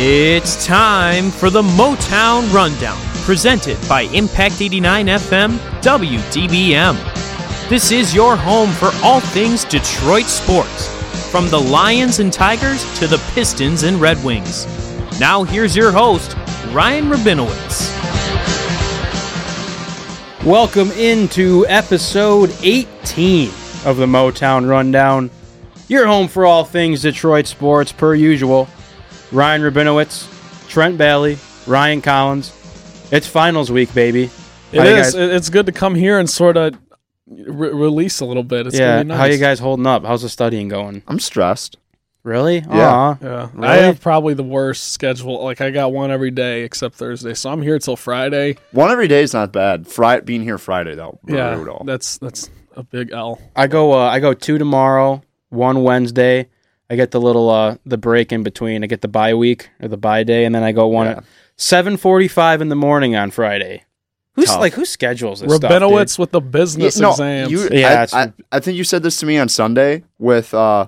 It's time for the Motown Rundown, presented by Impact 89 FM WDBM. This is your home for all things Detroit sports, from the Lions and Tigers to the Pistons and Red Wings. Now, here's your host, Ryan Rabinowitz. Welcome into episode 18 of the Motown Rundown. Your home for all things Detroit sports, per usual. Ryan Rabinowitz, Trent Bailey, Ryan Collins. It's finals week, baby. It How guys- It's good to come here and sort of re- release a little bit. It's yeah, gonna be nice. how you guys holding up? How's the studying going? I'm stressed. Really? Yeah. Aw. Yeah, Really? I have probably the worst schedule. Like I got one every day except Thursday, so I'm here till Friday. One every day is not bad. Fri- being here Friday though, Yeah, brutal. that's that's a big L. I go. Uh, I go two tomorrow, one Wednesday. I get the little uh, the break in between. I get the bye week or the bye day, and then I go one Yeah. at seven forty five in the morning on Friday. Who's Tough. like who schedules this stuff? dude? With the business Yeah, no, exams. you- Yeah, I, I, I think you said this to me on Sunday with uh,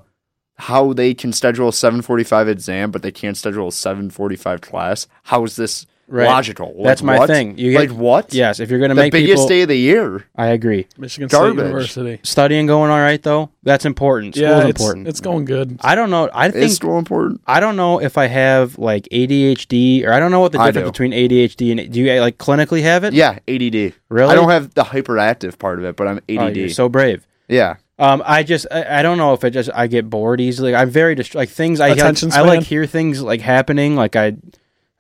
how they can schedule a 7:45 exam, but they can't schedule a 7:45 class. How is this Right. logical? Like, That's my what? thing. You get- like what? Yes, if you're gonna the make biggest people, day of the year. I agree. Michigan Garbage. State University. Studying going all right though. That's important. School's yeah, it's, important. it's going good. I don't know. I It's think still important. I don't know if I have like ADHD or I don't know what the difference between ADHD and do you like clinically have it? Yeah, ADD. Really? I don't have the hyperactive part of it, but I'm Oh, ADD. you're so brave. yeah. Um, I just I, I don't know if it just I get bored easily. I'm very dist- like things I like, Attention I like hear things like happening like I,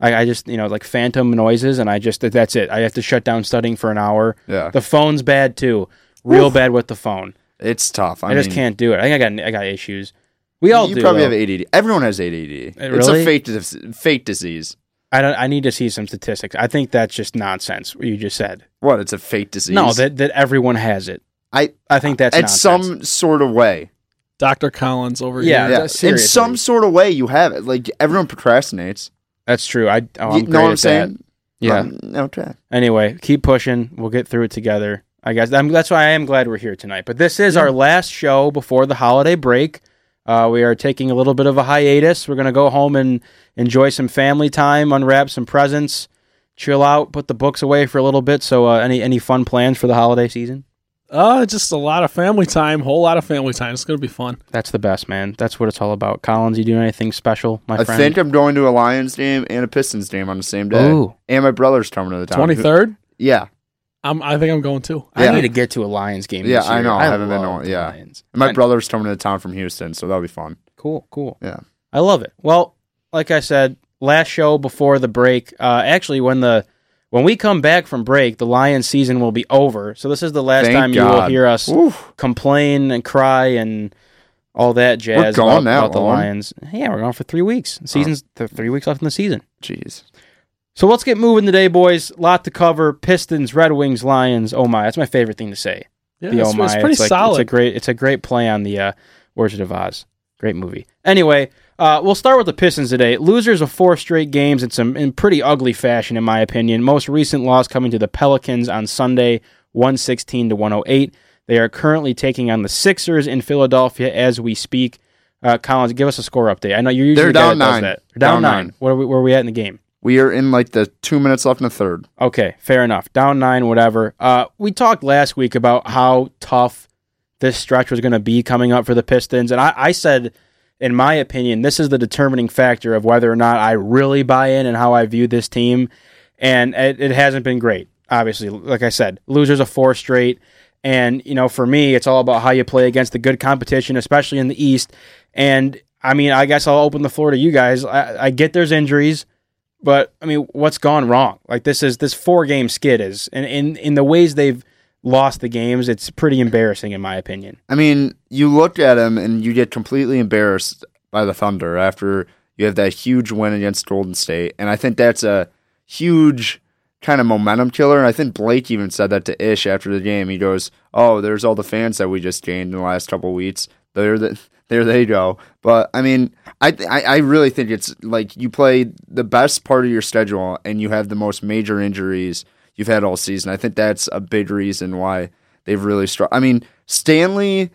I I just you know like phantom noises and I just that's it. I have to shut down studying for an hour. Yeah. The phone's bad too. Real bad with the phone. It's tough. I, I, just can't do it. I think I got I got issues. We all you do. probably though. have ADD. Everyone has ADD. It's really? a fake dis- fake disease. I don't. I need to see some statistics. I think that's just nonsense. What you just said. What? It's a fake disease. No, that that everyone has it. I I think that's at nonsense. some sort of way. Dr. Collins over Yeah. here. Yeah, in some sort of way, you have it. Like everyone procrastinates. That's true. I oh, I'm know great what I'm saying? that. Yeah. Um, no track. Anyway, keep pushing. We'll get through it together. I guess I'm, that's why I am glad we're here tonight. But this is our last show before the holiday break. Uh, we are taking a little bit of a hiatus. We're gonna go home and enjoy some family time, unwrap some presents, chill out, put the books away for a little bit. So, uh, any any fun plans for the holiday season? Uh, just a lot of family time. Whole lot of family time. It's gonna be fun. That's the best, man. That's what it's all about. Collins, you doing anything special, my I friend? think I'm going to a Lions game and a Pistons game on the same day. Ooh. And my brother's coming to the town. Twenty third. Yeah. I'm. I think I'm going too. I need to get to a Lions game. Yeah, this I know. I haven't been love on- the yeah. Lions. And my I- brother's coming to the town from Houston, so that'll be fun. Cool, cool. Yeah. I love it. Well, like I said, last show before the break. Uh, actually, when the when we come back from break, the Lions season will be over. So this is the last Thank time you will hear us Oof. complain and cry and all that jazz gone about, that about the long? Lions. Yeah, we're gone for three weeks. The season's th- three weeks left in the season. Jeez. So let's get moving today, boys. Lot to cover. Pistons, Red Wings, Lions. Oh my, that's my favorite thing to say. Yeah, the it's, oh my, it's pretty like, solid. It's a great, it's a great play on the uh, Wizard of Oz. Great movie. Anyway, uh, we'll start with the Pistons today. Losers of four straight games in some in pretty ugly fashion, in my opinion. Most recent loss coming to the Pelicans on Sunday, one sixteen to one hundred eight. They are currently taking on the Sixers in Philadelphia as we speak. Uh, Collins, give us a score update. I know you're usually They're down nine. that. They're down, Down nine. nine. Where are we, where are we at in the game? We are in like the two minutes left in the third. Okay, fair enough. Down nine, whatever. Uh, we talked last week about how tough this stretch was going to be coming up for the Pistons, and I, I said, in my opinion, this is the determining factor of whether or not I really buy in and how I view this team. And it, it hasn't been great. Obviously, like I said, losers of four straight. And, you know, for me, it's all about how you play against the good competition, especially in the East. And, I mean, I guess I'll open the floor to you guys. I, I get there's injuries. But I mean, what's gone wrong? Like this is this four game skid is, and in in the ways they've lost the games, it's pretty embarrassing in my opinion. I mean, you look at him and you get completely embarrassed by the Thunder after you have that huge win against Golden State. And I think that's a huge kind of momentum killer. And I think Blake even said that to Ish after the game. He goes, "Oh, there's all the fans that we just gained in the last couple weeks. There, the, there they go." But I mean, I, th- I I really think it's like you play the best part of your schedule and you have the most major injuries you've had all season. I think that's a big reason why they've really struggled. I mean, Stanley,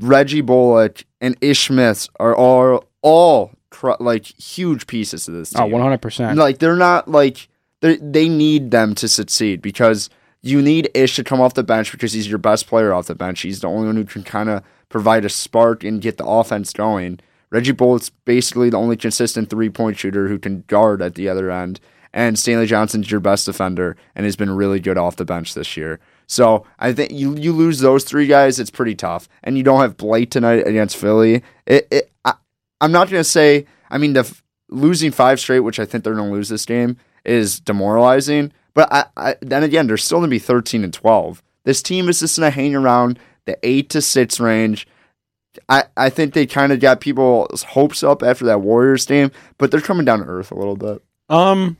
Reggie Bullock, and Ish Smith are all all cr- like huge pieces to this Oh, team. 100%. Like they're not like they they need them to succeed because you need Ish to come off the bench because he's your best player off the bench. He's the only one who can kind of provide a spark and get the offense going. Reggie Bullock's basically the only consistent three point shooter who can guard at the other end. And Stanley Johnson's your best defender and has been really good off the bench this year. So I think you you lose those three guys, it's pretty tough. And you don't have Blake tonight against Philly. It, it I, I'm not gonna say. I mean, the losing five straight, which I think they're gonna lose this game, is demoralizing. But I, I, then again, they're still gonna be 13 and 12. This team is just gonna hang around the eight to six range. I, I think they kind of got people's hopes up after that Warriors game, but they're coming down to earth a little bit. Um,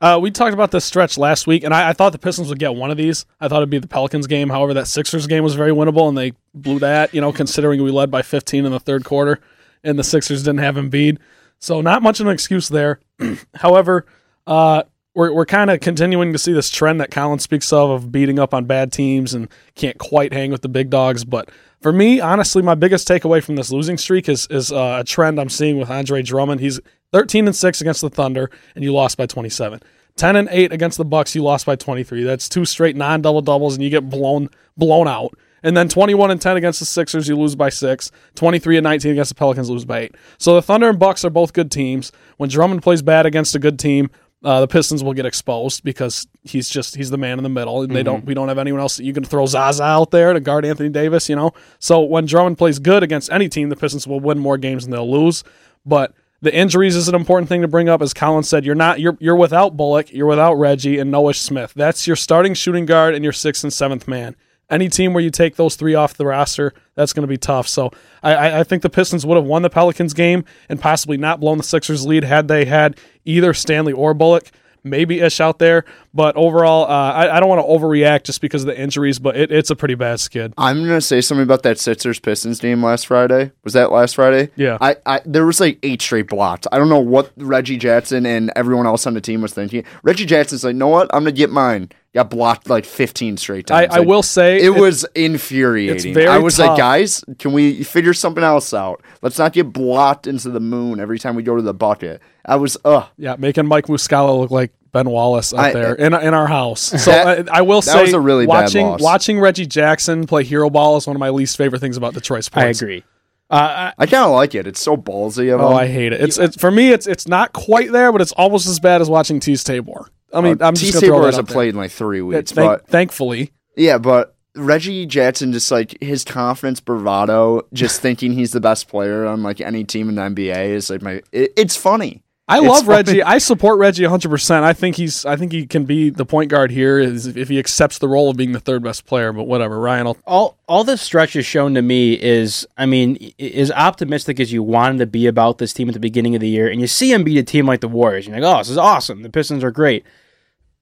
uh, we talked about this stretch last week, and I, I thought the Pistons would get one of these. I thought it'd be the Pelicans game. However, that Sixers game was very winnable, and they blew that. You know, considering we led by 15 in the third quarter, and the Sixers didn't have Embiid, so not much of an excuse there. However, uh, we're we're kind of continuing to see this trend that Colin speaks of of beating up on bad teams and can't quite hang with the big dogs. But for me, honestly, my biggest takeaway from this losing streak is is uh, a trend I'm seeing with Andre Drummond. He's 13 and 6 against the Thunder and you lost by 27. 10 and 8 against the Bucks, you lost by 23. That's two straight non-double doubles and you get blown blown out. And then 21 and 10 against the Sixers, you lose by 6. 23 and 19 against the Pelicans, lose by 8. So the Thunder and Bucks are both good teams. When Drummond plays bad against a good team, uh, the Pistons will get exposed because he's just he's the man in the middle, and they don't we don't have anyone else that you can throw Zaza out there to guard Anthony Davis, you know. So when Drummond plays good against any team, the Pistons will win more games than they'll lose. But the injuries is an important thing to bring up, as Colin said. You're not you're you're without Bullock, you're without Reggie and Noah Smith. That's your starting shooting guard and your sixth and seventh man. Any team where you take those three off the roster, that's going to be tough. So I- I, I think the Pistons would have won the Pelicans game and possibly not blown the Sixers lead had they had either Stanley or Bullock. Maybe Ish out there, but overall, uh, I, I don't want to overreact just because of the injuries. But it, it's a pretty bad skid. I'm gonna say something about that Sixers Pistons game last Friday. Was that last Friday? Yeah. I, I there was like eight straight blocks. I don't know what Reggie Jackson and everyone else on the team was thinking. Reggie Jackson's like, know what? I'm gonna get mine. Got blocked like 15 straight times. I Like, will say It was infuriating. very I was tough. like, guys, can we figure something else out? Let's not get blocked into the moon every time we go to the bucket. I was, ugh. Yeah, making Mike Muscala look like Ben Wallace out I- there in in our house. So That- I, I will that say, was a really bad watching loss. watching Reggie Jackson play hero ball is one of my least favorite things about Detroit sports. I agree. Uh, I kind of like it. It's so ballsy of Oh, him. I hate it. It's it's for me. It's it's not quite there, but it's almost as bad as watching Teez Tabor. I mean, I'm T. just gonna throw Tabor that hasn't out there. played in like three weeks, It's thank- but thankfully, Yeah, but Reggie Jackson just like his confidence bravado, just thinking he's the best player on like any team in the NBA is like my. It, it's funny. I love. Reggie. I support Reggie 100. percent I think he's. I think he can be the point guard here is if he accepts the role of being the third best player. But whatever, Ryan. I'll, all all this stretch has shown to me is, I mean, as optimistic as you wanted to be about this team at the beginning of the year, and you see him beat a team like the Warriors, and you're like, oh, this is awesome. The Pistons are great.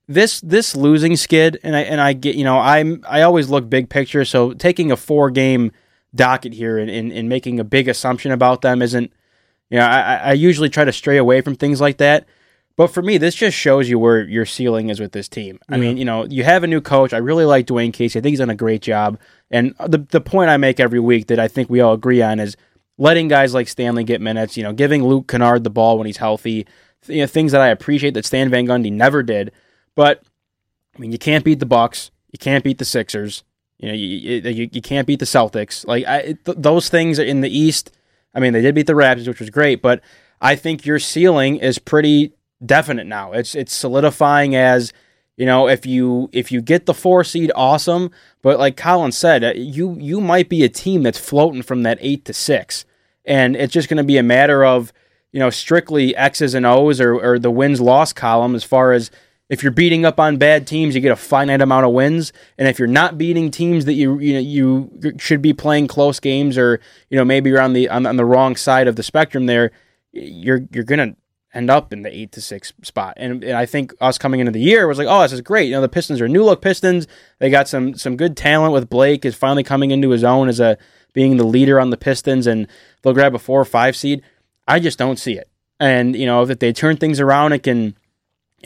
This this losing skid, and I and I get, you know, I'm I always look big picture, so taking a four game docket here and, and, and making a big assumption about them isn't, you know, I, I- usually try to stray away from things like that. But for me, this just shows you where your ceiling is with this team. I mean, you know, you have a new coach. I really like Dwane Casey. I think he's done a great job. And the the point I make every week that I think we all agree on is letting guys like Stanley get minutes. You know, giving Luke Kennard the ball when he's healthy. You know, things that I appreciate that Stan Van Gundy never did. But I mean, you can't beat the Bucks. You can't beat the Sixers. You know, you you, you- can't beat the Celtics. Like I, th- those things are in the East. I mean, they did beat the Raptors, which was great, but I think your ceiling is pretty definite now. It's it's solidifying as you know if you if you get the four seed, awesome. But like Colin said, uh, you you might be a team that's floating from that eight to six, and it's just going to be a matter of you know strictly X's and O's or, or the wins loss column as far as if you're beating up on bad teams, you get a finite amount of wins, and if you're not beating teams that you you know you should be playing close games, or you know maybe you're on the on, on the wrong side of the spectrum, there, you're you're gonna end up in the eight to six spot. And, and I think us coming into the year was like, oh, this is great. You know, the Pistons are new look Pistons. They got some some good talent with Blake is finally coming into his own as a being the leader on the Pistons, and they'll grab a four or five seed. I just don't see it. And you know, if they turn things around and can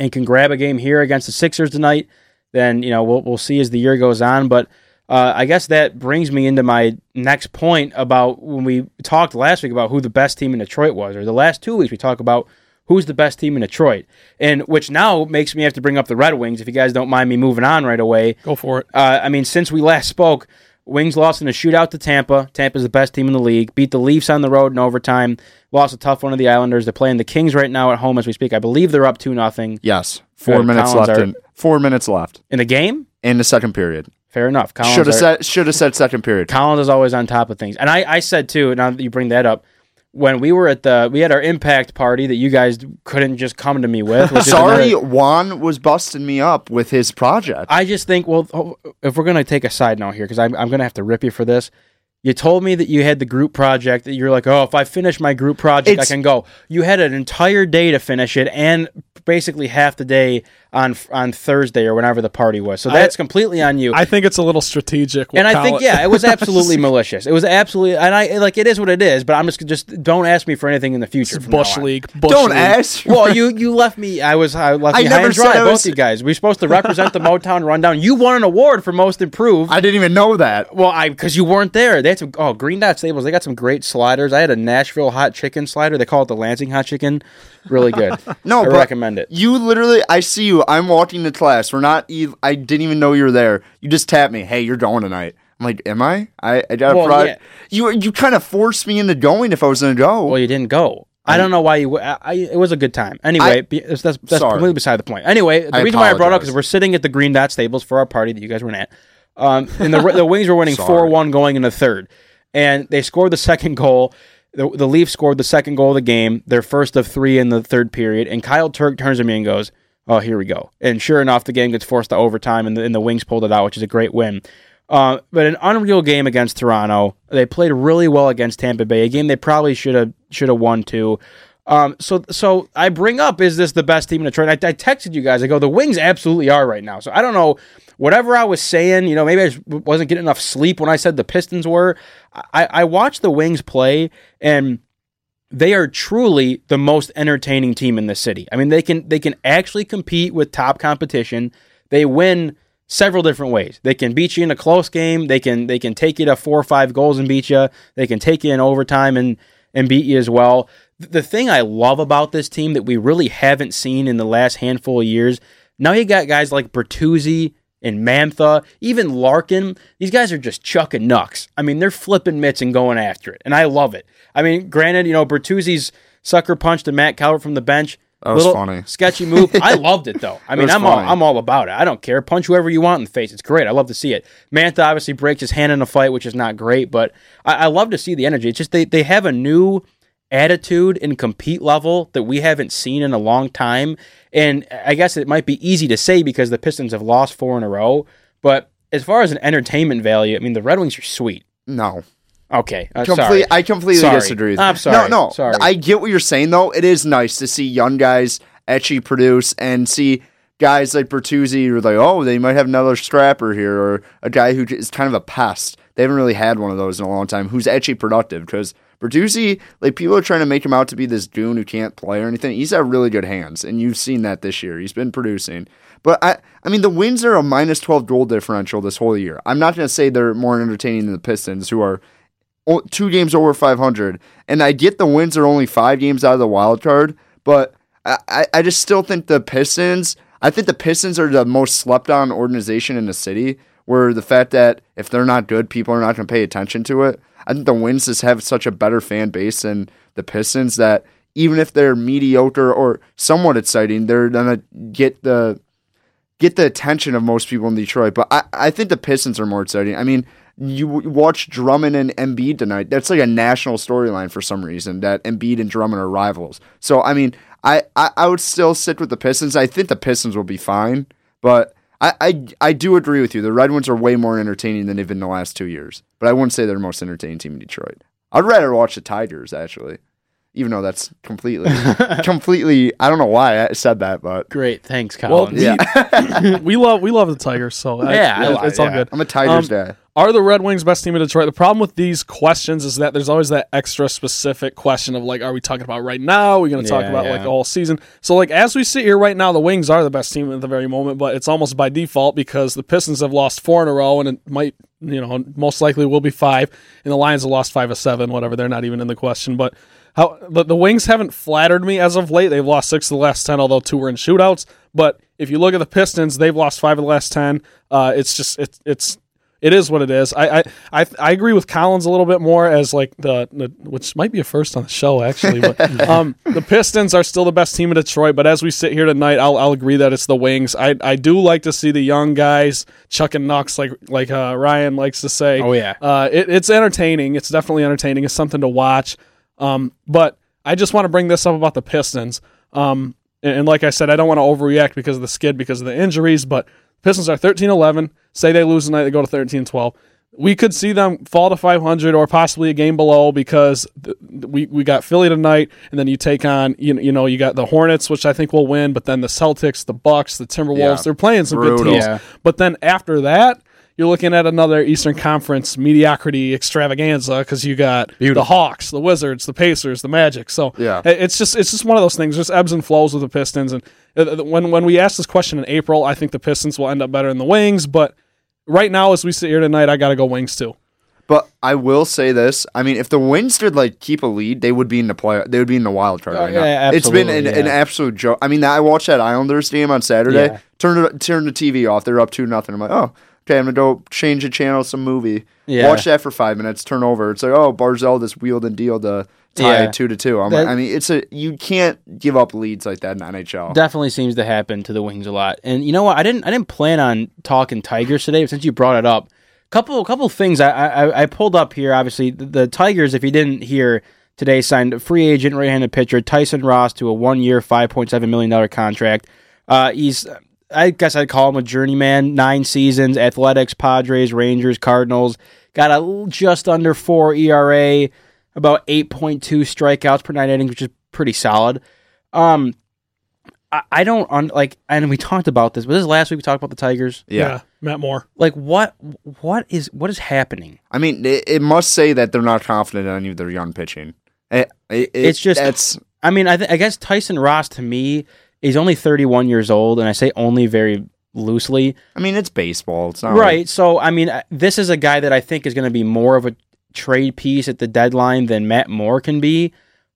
and can grab a game here against the Sixers tonight, then you know we'll we'll see as the year goes on. But uh, I guess that brings me into my next point about when we talked last week about who the best team in Detroit was, or the last two weeks we talk about who's the best team in Detroit, and which now makes me have to bring up the Red Wings. If you guys don't mind me moving on right away, Go for it. uh, I mean, since we last spoke, Wings lost in a shootout to Tampa. Tampa's the best team in the league. Beat the Leafs on the road in overtime. Lost a tough one to the Islanders. They're playing the Kings right now at home as we speak. I believe they're up two nothing Yes, four minutes Collins left. are- In, four minutes left in the game. in the second period. Fair enough. Collins Should have said. Should have said second period. Collins is always on top of things. And I, I said too, now that you bring that up, when we were at the we had our impact party that you guys couldn't just come to me with. Sorry, another- Juan was busting me up with his project. I just think, well, oh, if we're gonna take a side note here, because I'm, I'm gonna have to rip you for this. You told me that you had the group project that you're like, oh, if I finish my group project, It's- I can go. You had an entire day to finish it, and basically half the day on on Thursday or whenever the party was. So that's completely on you. I think it's a little strategic. and I think Colin- yeah, it was absolutely malicious. It was absolutely, and I like it is what it is. But I'm just just don't ask me for anything in the future. from now Bush on. League. Bush Don't League. ask. Well, you you left me. I was I left I me high never and dry. Both was- you guys. We are supposed to represent the Motown Rundown. You won an award for most improved. I didn't even know that. well, I because you weren't there. They had some oh Green Dot Stables. They got some great sliders. I had a Nashville hot chicken slider. They call it the Lansing hot chicken. Really good. No, I but recommend it. You literally, I see you. I'm walking to class. We're not. ev- I didn't even know you were there. You just tapped me. Hey, you're going tonight. I'm like, am I? I, I got Well, a yeah. You you kind of forced me into going if I was gonna go. Well, you didn't go. I don't know why you. I, I, it was a good time. Anyway, I- be- that's that's, completely beside the point. Anyway, the I reason why I brought up is we're sitting at the Green Dot Stables for our party that you guys were at, um, and the the Wings were winning four one going into third, and they scored the second goal. The, the Leafs scored the second goal of the game, their first of three in the third period, and Kyle Turk turns to me and goes, "Oh, here we go." And sure enough, the game gets forced to overtime, and the, and the Wings pulled it out, which is a great win. Uh, but an unreal game against Toronto. They played really well against Tampa Bay, a game they probably should have should have won too. Um, so so I bring up, is this the best team in Detroit? I, I texted you guys. I go, the Wings absolutely are right now. So I don't know whatever I was saying. You know, maybe I wasn't getting enough sleep when I said the Pistons were. I, I watched the Wings play and they are truly the most entertaining team in the city. I mean, they can they can actually compete with top competition. They win several different ways. They can beat you in a close game. They can they can take you to four or five goals and beat you. They can take you in overtime and and beat you as well. The thing I love about this team that we really haven't seen in the last handful of years. Now you got guys like Bertuzzi and Mantha, even Larkin. These guys are just chucking knucks. I mean, they're flipping mitts and going after it, and I love it. I mean, granted, you know Bertuzzi's sucker punch to Matt Calvert from the bench. That was funny. Sketchy move. I loved it though. I mean, I'm all. I'm all about it. I don't care. Punch whoever you want in the face. It's great. I love to see it. Mantha obviously breaks his hand in a fight, which is not great, but I, I love to see the energy. It's just they they have a new attitude and compete level that we haven't seen in a long time. And I guess it might be easy to say because the Pistons have lost four in a row. But as far as an entertainment value, I mean, the Red Wings are sweet. no, Okay, uh, sorry. I completely Sorry. disagree. I'm sorry. No, no. Sorry. I get what you're saying though. It is nice to see young guys actually produce and see guys like Bertuzzi who are like, oh, they might have another strapper here, or a guy who is kind of a pest. They haven't really had one of those in a long time who's actually productive because Bertuzzi, like people are trying to make him out to be this goon who can't play or anything. He's got really good hands, and you've seen that this year. He's been producing. But I, I mean, the Wings are a minus 12 goal differential this whole year. I'm not going to say they're more entertaining than the Pistons, who are two games over 500. And I get the Wings are only five games out of the wild card, but I, I- I just still think the Pistons, I think the Pistons are the most slept on organization in the city, where the fact that if they're not good, people are not going to pay attention to it. I think the Wings just have such a better fan base than the Pistons that even if they're mediocre or somewhat exciting, they're to get the get the attention of most people in Detroit. But I, I think the Pistons are more exciting. I mean, you watch Drummond and Embiid tonight. That's like a national storyline for some reason that Embiid and Drummond are rivals. So I mean, I, I, I would still sit with the Pistons. I think the Pistons will be fine, but I, I I do agree with you. The Red Wings are way more entertaining than they've been the last two years. But I wouldn't say they're the most entertaining team in Detroit. I'd rather watch the Tigers actually. Even though that's completely, completely, I don't know why I said that, but Great, thanks, Well, Colin. yeah, we love we love the Tigers, so Yeah, I it- li- it's all good. I'm a Tigers Um, guy. Are the Red Wings best team in Detroit? The problem with these questions is that there's always that extra specific question of like, are we talking about right now? Are we going to talk Yeah, about yeah. like the whole season? So like as we sit here right now, the Wings are the best team at the very moment, but it's almost by default because the Pistons have lost four in a row and it might, you know, most likely will be five, and the Lions have lost five of seven, whatever. They're not even in the question, but. How the, the Wings haven't flattered me as of late. They've lost six of the last ten, although two were in shootouts. But if you look at the Pistons, they've lost five of the last ten. Uh, it's just it's it's it is what it is. I, I I I agree with Collins a little bit more as like the, the which might be a first on the show actually. But um, the Pistons are still the best team in Detroit. But as we sit here tonight, I'll I'll agree that it's the Wings. I I do like to see the young guys chucking knocks like like uh, Ryan likes to say. Oh, yeah. Uh, it, it's entertaining. It's definitely entertaining. It's something to watch. Um, but I just want to bring this up about the Pistons. Um, and, and like I said, I don't want to overreact because of the skid, because of the injuries, but Pistons are 13 11. Say they lose tonight, they go to 13 12. We could see them fall to 500 or possibly a game below because th- we, we got Philly tonight, and then you take on you know, you know you got the Hornets, which I think will win, but then the Celtics, the Bucks, the Timberwolves, Yeah. they're playing some good teams. Yeah. But then after that, you're looking at another Eastern Conference mediocrity extravaganza because you got the Hawks, the Wizards, the Pacers, the Magic. So Yeah. it's just it's just one of those things. There's ebbs and flows with the Pistons. And uh, when when we ask this question in April, I think the Pistons will end up better than the Wings. But right now, as we sit here tonight, I got to go Wings too. But I will say this: I mean, if the Wings did like keep a lead, they would be in the play. They would be in the wild card Oh, right now. yeah, it's been an, absolutely, an absolute joke. I mean, I watched that Islanders game on Saturday. Yeah. Turned turned the TV off. They're up two nothing. I'm like, oh, okay. I'm gonna go change the channel, some movie. Yeah. Watch that for five minutes. Turn over. It's like, oh, Barzal just wheeled and dealed to tie Yeah. two to two. I'm That- like, I mean, it's a you can't give up leads like that in the NHL. definitely seems to happen to the Wings a lot. And you know what? I didn't I didn't plan on talking Tigers today, but since you brought it up, couple a couple things I I, I pulled up here. Obviously, the, the Tigers, if you didn't hear today, signed a free agent right-handed pitcher Tyson Ross to a one-year, five point seven million dollar contract. Uh, he's I guess I'd call him a journeyman. Nine seasons, Athletics, Padres, Rangers, Cardinals. Got a just under four ERA, about eight point two strikeouts per nine innings, which is pretty solid. Um, I, I don't un, like, and we talked about this, but this is last week we talked about the Tigers. yeah. Matt Moore. Like, what, what is, what is happening? I mean, it, it must say that they're not confident in any of their young pitching. It, it, it- It's just- that's I mean, I, th- I guess Tyson Ross to me is only 31 years old, and I say only very loosely. I mean, it's baseball. It's not Right. So, I mean, uh, this is a guy that I think is going to be more of a trade piece at the deadline than Matt Moore can be.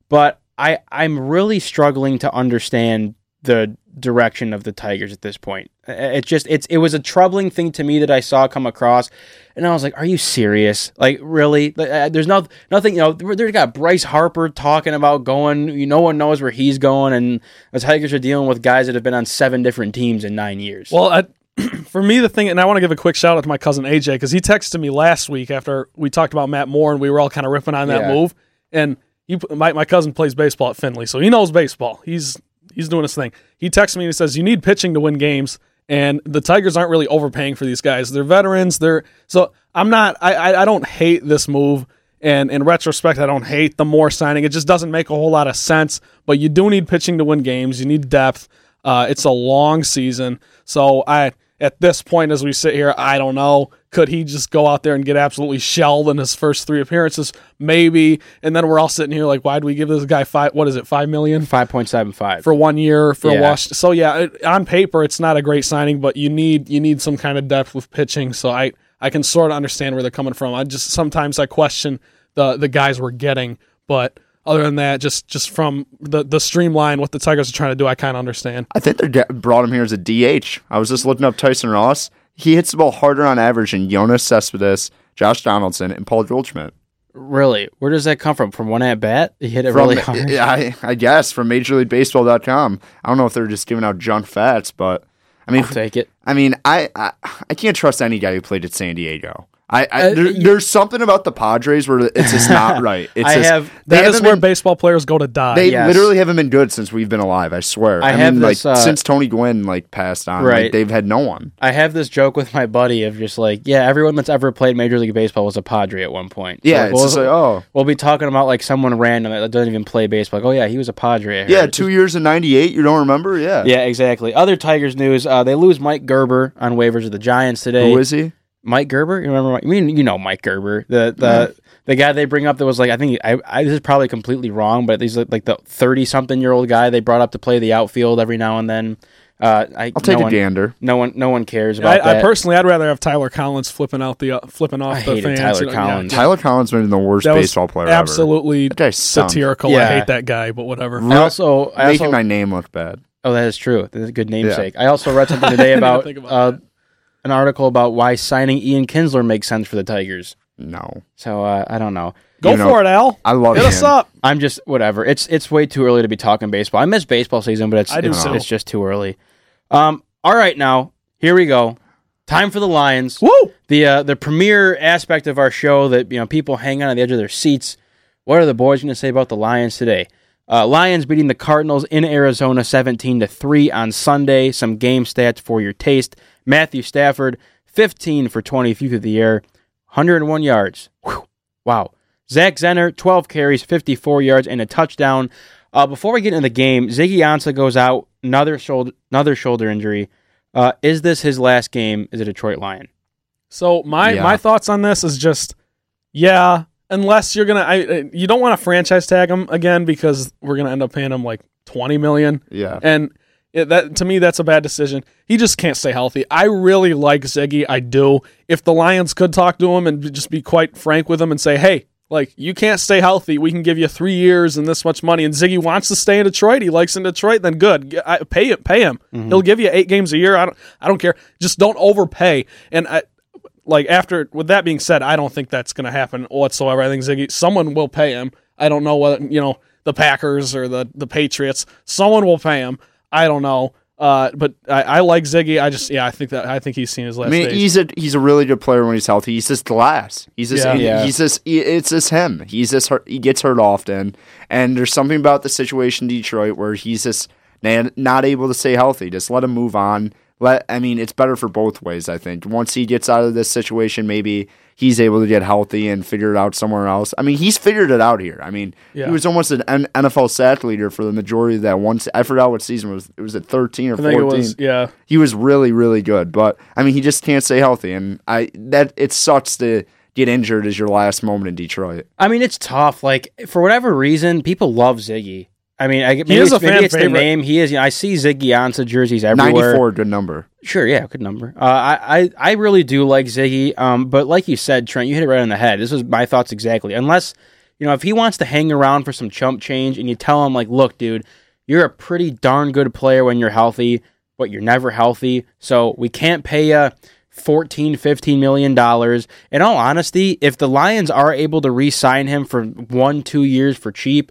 But I, I'm really struggling to understand the direction of the Tigers at this point. Uh, It just, it's, it was a troubling thing to me that I saw come across, and I was like, "Are you serious? Like, really? Uh, There's no, nothing. You know, they got Bryce Harper talking about going. You, no one knows where he's going, and the Tigers are dealing with guys that have been on seven different teams in nine years. Well, I, for me, the thing, and I want to give a quick shout out to my cousin AJ because he texted me last week after we talked about Matt Moore and we were all kind of ripping on that Yeah. move. And you, my my cousin plays baseball at Finley, so he knows baseball. He's he's doing his thing. He texts me and he says, "You need pitching to win games." And the Tigers aren't really overpaying for these guys. They're veterans. They're so I'm not. I I, don't hate this move. And in retrospect, I don't hate the Moore signing. It just doesn't make a whole lot of sense. But you do need pitching to win games. You need depth. Uh, it's a long season. So I at this point as we sit here, I don't know. Could he just go out there and get absolutely shelled in his first three appearances? Maybe. And then we're all sitting here like, why do we give this guy five what is it, five million? Five point seven five. for one year for Yeah. a wash. So yeah, it, on paper it's not a great signing, but you need you need some kind of depth with pitching. So I I can sort of understand where they're coming from. I just sometimes I question the the guys we're getting, but other than that, just just from the the streamline what the Tigers are trying to do, I kind of understand. I think they get- brought him here as a DH. I was just looking up Tyson Ross. He hits the ball harder on average than Yoenis Cespedes, Josh Donaldson, and Paul Goldschmidt. Really? Where does that come from? From one at bat? He hit it From, really hard. I, I guess from MajorLeagueBaseball.com. I don't know if they're just giving out junk facts, but I mean, I'll take it. I mean, I, I I can't trust any guy who played at San Diego. I, I Uh, there, you- there's something about the Padres where it's just not right. It's I just, have- That is where been- baseball players go to die. They Yes. literally haven't been good since we've been alive. I swear. I I, have mean, this, like uh, since Tony Gwynn like passed on, Right. like, they've had no one. I have this joke with my buddy of just like, yeah, everyone that's ever played Major League Baseball was a Padre at one point. So, Yeah, like, it's just like oh we'll be talking about like someone random that doesn't even play baseball. Like, oh yeah, he was a Padre. Yeah, two years in '98. You don't remember? Yeah. Yeah, exactly. Other Tigers news: uh, they lose Mike Gerber on waivers of the Giants today. Who is he? Mike Gerber. You remember? Mike? I mean, you know Mike Gerber, the the the guy they bring up that was like I think I, I this is probably completely wrong, but he's like the thirty something year old guy they brought up to play the outfield every now and then. Uh, I, I'll take no a one, gander. No one, no one cares I, about I that. personally, I'd rather have Tyler Collins flipping out the uh, flipping off I the hated fans. Tyler you know, Collins. yeah. Tyler Collins been the worst That baseball player ever. absolutely That guy stunk. satirical. I hate that guy, but whatever. I also, I ever. Making also my name look bad. Oh, that is true. That's a good namesake. I also read something today about, about uh, that. An article about why signing Ian Kinsler makes sense for the Tigers. No, So uh, I don't know. Go You know, for it, Al. I love Hit him. us up. I'm just whatever. It's it's way too early to be talking baseball. I miss baseball season, but it's it's, too. it's just too early. Um. All right, now here we go. Time for the Lions. Woo! The uh, the premier aspect of our show that you know people hang on the edge of their seats. What are the boys going to say about the Lions today? Uh, Lions beating the Cardinals in Arizona, seventeen to three on Sunday. Some game stats for your taste. Matthew Stafford, fifteen for twenty feet through the air, hundred and one yards. Whew. Wow. Zach Zenner, twelve carries, fifty-four yards, and a touchdown. Uh, before we get into the game, Ziggy Ansah goes out, another shoulder, another shoulder injury. Uh, is this his last game as a Detroit Lion? So my Yeah. my thoughts on this is just yeah, unless you're gonna, I uh, you don't want to franchise tag him again because we're gonna end up paying him like twenty million, Yeah. and it, that to me that's a bad decision. He just can't stay healthy. I really like Ziggy, I do. If the Lions could talk to him and just be quite frank with him and say, hey. Like you can't stay healthy. We can give you three years and this much money. And Ziggy wants to stay in Detroit. He likes in Detroit. Then good, I, pay it. Pay him. Mm-hmm. He'll give you eight games a year. I don't. I don't care. Just don't overpay. And I, like after with that being said, I don't think that's going to happen whatsoever. I think Ziggy someone will pay him. I don't know whether you know the Packers or the the Patriots. Someone will pay him. I don't know. Uh, but I, I like Ziggy. I just yeah, I think that I think he's seen his last I mean, days. he's a he's a really good player when he's healthy. He's just glass. He's just Yeah. Yeah. he's just it's just him. He's just hurt, he gets hurt often, and there's something about the situation in Detroit where he's just na- not able to stay healthy. Just let him move on. Let I mean, it's better for both ways. I think once he gets out of this situation, maybe he's able to get healthy and figure it out somewhere else. I mean, he's figured it out here. I mean, Yeah. he was almost an NFL sack leader for the majority of that one. se- I forgot what season it was. It was at 13 or I think 14 it was yeah. he was really really good but i mean he just can't stay healthy and i that it sucks to get injured as your last moment in detroit I mean, it's tough. Like for whatever reason, people love Ziggy. I mean, I, maybe is it's, a maybe it's the name. He is. You know, I see Ziggy Ansah jerseys everywhere. 94 good number Sure, yeah, good number. Uh, I, I I really do like Ziggy. Um, but like you said, Trent, you hit it right on the head. This was my thoughts exactly. Unless you know, if he wants to hang around for some chump change, and you tell him like, look, dude, you're a pretty darn good player when you're healthy, but you're never healthy, so we can't pay you. 14 15 million dollars in all honesty if the lions are able to re-sign him for one two years for cheap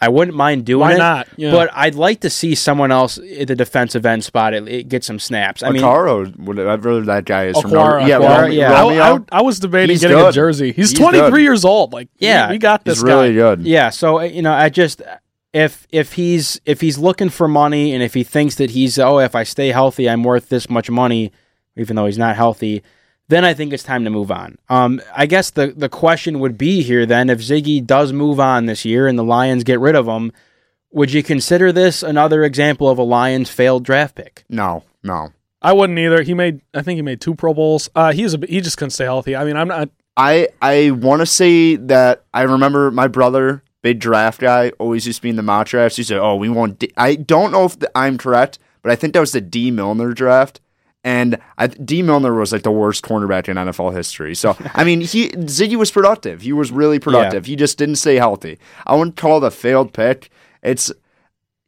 i wouldn't mind doing Why it not? Yeah. but i'd like to see someone else at the defensive end spot it, it get some snaps i mean Akaro, whatever that guy is from Okwara, Notre- yeah, Okwara, Rome- yeah. I, Romeo, I, I was debating He's getting good. a jersey. He's, He's 23 good. years old. Like Yeah. we, we got this he's really guy. good Yeah, so uh, you know, I just if if he's if he's looking for money and if he thinks that he's oh if I stay healthy I'm worth this much money even though he's not healthy, then I think it's time to move on. Um, I guess the the question would be here then if Ziggy does move on this year and the Lions get rid of him, would you consider this another example of a Lions failed draft pick? no no I wouldn't either. He made I think he made two Pro Bowls. Uh, he's a he just couldn't stay healthy. I mean, I'm not. i i want to say that i remember my brother big draft guy always used to be in the mock drafts he said oh we want D-. i don't know if the, i'm correct but i think that was the Dee Milliner draft and I, Dee Milliner was like the worst cornerback in NFL history. So I mean, he Ziggy was productive. He was really productive. He just didn't stay healthy. I wouldn't call it a failed pick. It's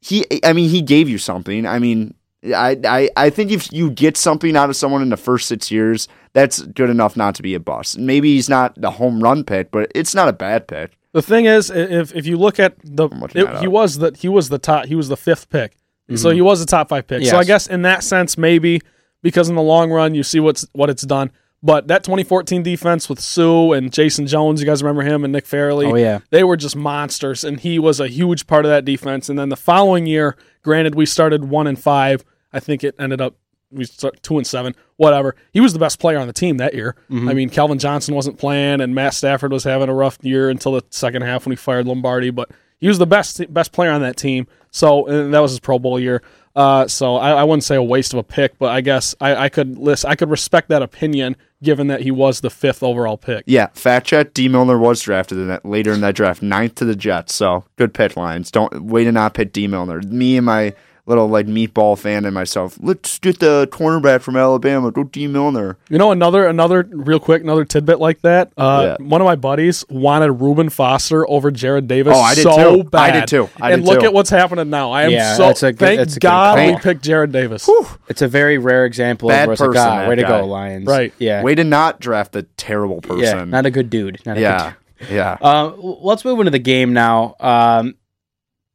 he. I mean, he gave you something. I mean, I, I I think if you get something out of someone in the first six years, that's good enough not to be a bust. Maybe he's not the home run pick, but it's not a bad pick. The thing is, if if you look at the, it- he was the he was the top he was the fifth pick, so mm-hmm. he was the top five pick. So I guess in that sense, maybe because in the long run, you see what's what it's done. But that 2014 defense with Suh and Jason Jones, you guys remember him and Nick Fairley? Oh, yeah. they were just monsters, and he was a huge part of that defense. And then the following year, granted, we started one and five. I think it ended up we start two and seven, whatever. He was the best player on the team that year. Mm-hmm. I mean, Calvin Johnson wasn't playing, and Matt Stafford was having a rough year until the second half when he fired Lombardi. But he was the best best player on that team. So that was his Pro Bowl year. Uh, so I, I wouldn't say a waste of a pick, but I guess I, I could list, I could respect that opinion given that he was the fifth overall pick. Yeah, fact check. Dee Milliner was drafted in that later in that draft, ninth to the Jets. So good pick lines. Don't way to not pick Dee Milliner. Me and my little like meatball fan and myself. Let's get the cornerback from Alabama. Go Dee Milliner. You know, another another real quick, another tidbit like that. Uh, Yeah. One of my buddies wanted Reuben Foster over Jarrad Davis. Oh, I did so too. Bad. I did too. I and did look too. at what's happening now. I am Yeah, so that's a good- thank that's a good God we picked Jarrad Davis. It's a very rare example Bad of where person, ah, that way to guy. go, Lions. Right. Yeah. Way to not draft a terrible yeah. person. Not a good dude. Not a yeah. Good Yeah. Uh, let's move into the game now. Um,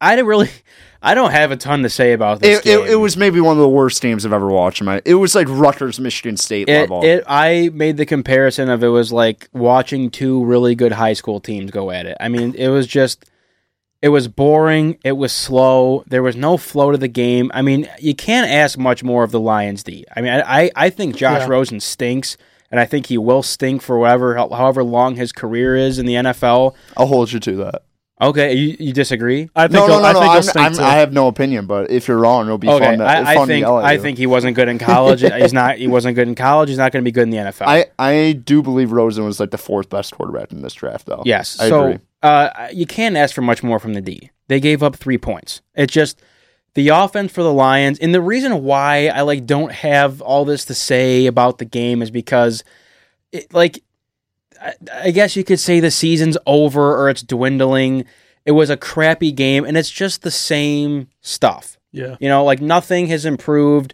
I didn't really, I don't have a ton to say about this It, game. it, it was maybe one of the worst games I've ever watched. In my, it was like Rutgers, Michigan State It, level. it, I made the comparison of it was like watching two really good high school teams go at it. I mean, it was just, it was boring. It was slow. There was no flow to the game. I mean, you can't ask much more of the Lions D. I mean, I, I, I think Josh Yeah. Rosen stinks, and I think he will stink for whatever, however long his career is in the NFL. I'll hold you to that. Okay, you, you disagree? I think No, no, no, I no. think he'll I'm, I'm. I have no opinion, but if you're wrong, it'll be Okay, fun. To, I, I fun think to yell at I you. think he wasn't good in college. He's not. He wasn't good in college. He's not going to be good in the NFL. I, I do believe Rosen was like the fourth best quarterback in this draft, though. yes. I so agree. Uh, you can't ask for much more from the D. They gave up three points. It's just the offense for the Lions, and the reason why I like don't have all this to say about the game is because, it, like, I, I guess you could say the season's over or it's dwindling. It was a crappy game, and it's just the same stuff. yeah. You know, like nothing has improved.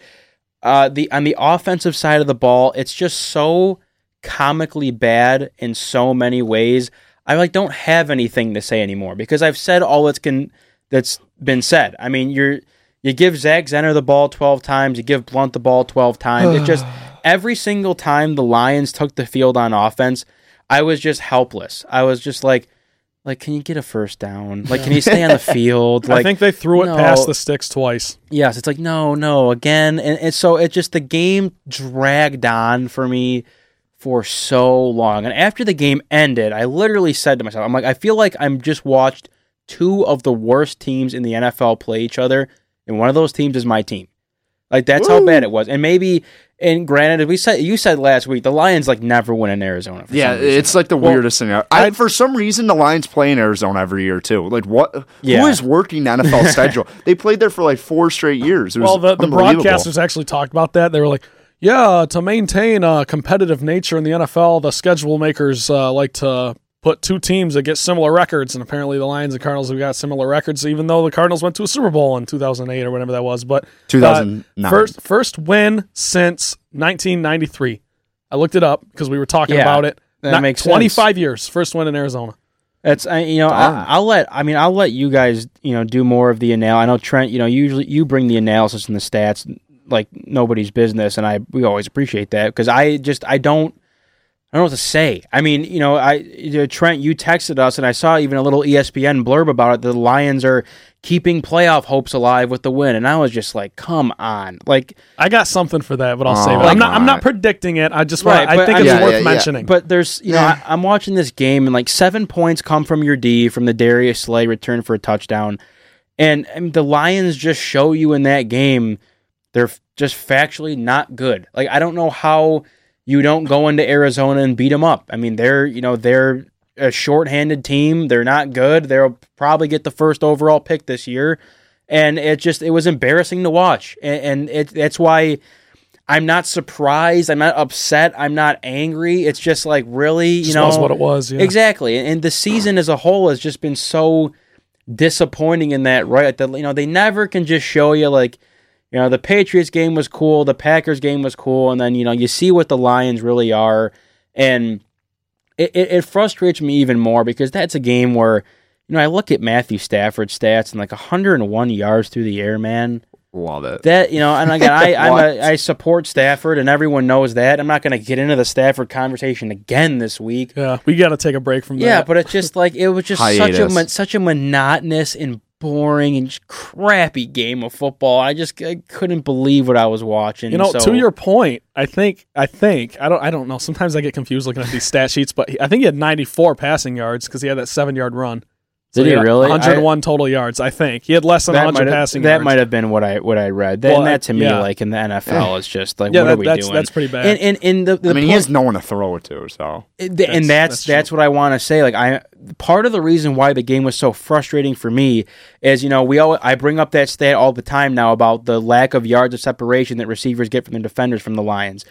Uh, the on the offensive side of the ball, it's just so comically bad in so many ways. I like don't have anything to say anymore because I've said all that's can that's been said. I mean, you're you give Zach Zenner the ball twelve times, you give Blount the ball twelve times. it just every single time the Lions took the field on offense, I was just helpless. I was just like, like, can you get a first down? Like, can you stay on the field? Like, I think they threw it no. past the sticks twice. Yes, it's like no, no, again, and, and so it just the game dragged on for me for so long. And after the game ended, I literally said to myself, I'm like, I feel like I'm just watched two of the worst teams in the NFL play each other, and one of those teams is my team. Like that's how bad it was. And maybe, and granted, we said you said last week the Lions like never win in Arizona. For Yeah, some it's like the Well, weirdest thing. I, for some reason, the Lions play in Arizona every year too. Like, what? Yeah. Who is working the NFL schedule? They played there for like four straight years. It was Well, the, the broadcasters actually talked about that. They were like, yeah, to maintain a competitive nature in the NFL, the schedule makers uh, like to put two teams that get similar records. And apparently the Lions and Cardinals have got similar records, even though the Cardinals went to a Super Bowl in 2008 or whatever that was. But uh, 2009. first, first win since 1993. I looked it up because we were talking Yeah, about it. that Not- makes sense. 25 years. First win in Arizona. That's I, you know Darn. I, I'll let I mean I'll let you guys you know do more of the anal. I know Trent you know usually you bring the analysis and the stats like nobody's business, and I we always appreciate that because I just I don't I don't know what to say. I mean you know I Trent you texted us and I saw even a little ESPN blurb about it. The Lions are keeping playoff hopes alive with the win, and I was just like, come on, like I got something for that, but I'll Oh, save it. I'm not. I'm not predicting it. I just. Right, Right, I think I it's mean- worth Yeah, yeah, yeah. mentioning. But there's, you know, I, I'm watching this game and like seven points come from your D from the Darius Slay return for a touchdown, and, and the Lions just show you in that game they're just factually not good. Like I don't know how you don't go into Arizona and beat them up. I mean they're you know they're a shorthanded team. They're not good. They'll probably get the first overall pick this year, and it just it was embarrassing to watch, and, and it that's why. I'm not surprised. I'm not upset. I'm not angry. It's just like really, you Just know, was what it was. Yeah. exactly. And, and the season as a whole has just been so disappointing in that. Right, that you know they never can just show you like, you know, the Patriots game was cool, the Packers game was cool, and then you know you see what the Lions really are, and it, it, it frustrates me even more because that's a game where. You know, I look at Matthew Stafford's stats and like 101 yards through the air, man Love it. that you know, and again, I I'm a, I support Stafford, and everyone knows that. I'm not going to get into the Stafford conversation again this week. Yeah, we got to take a break from that. Yeah, but it's just like it was just such a such a monotonous and boring and crappy game of football. I just I couldn't believe what I was watching. you know, so- to your point, I think, I think, I don't, I don't know. Sometimes I get confused looking at these stat sheets, but I think he had 94 passing yards because he had that seven yard run. Did he really? 101 total yards, I think. He had less than 100 might have, passing that yards. might have been what I what I read. That, Well, and that to me, yeah. like in the NFL, is just like Yeah, what that- are we that's- doing? that's pretty bad. And and, and the, the I mean, he has no one to throw it to, so and That's- that's that's that's, what I want to say. Like I, part of the reason why the game was so frustrating for me is you know we all I bring up that stat all the time now about the lack of yards of separation that receivers get from their defenders from the Lions,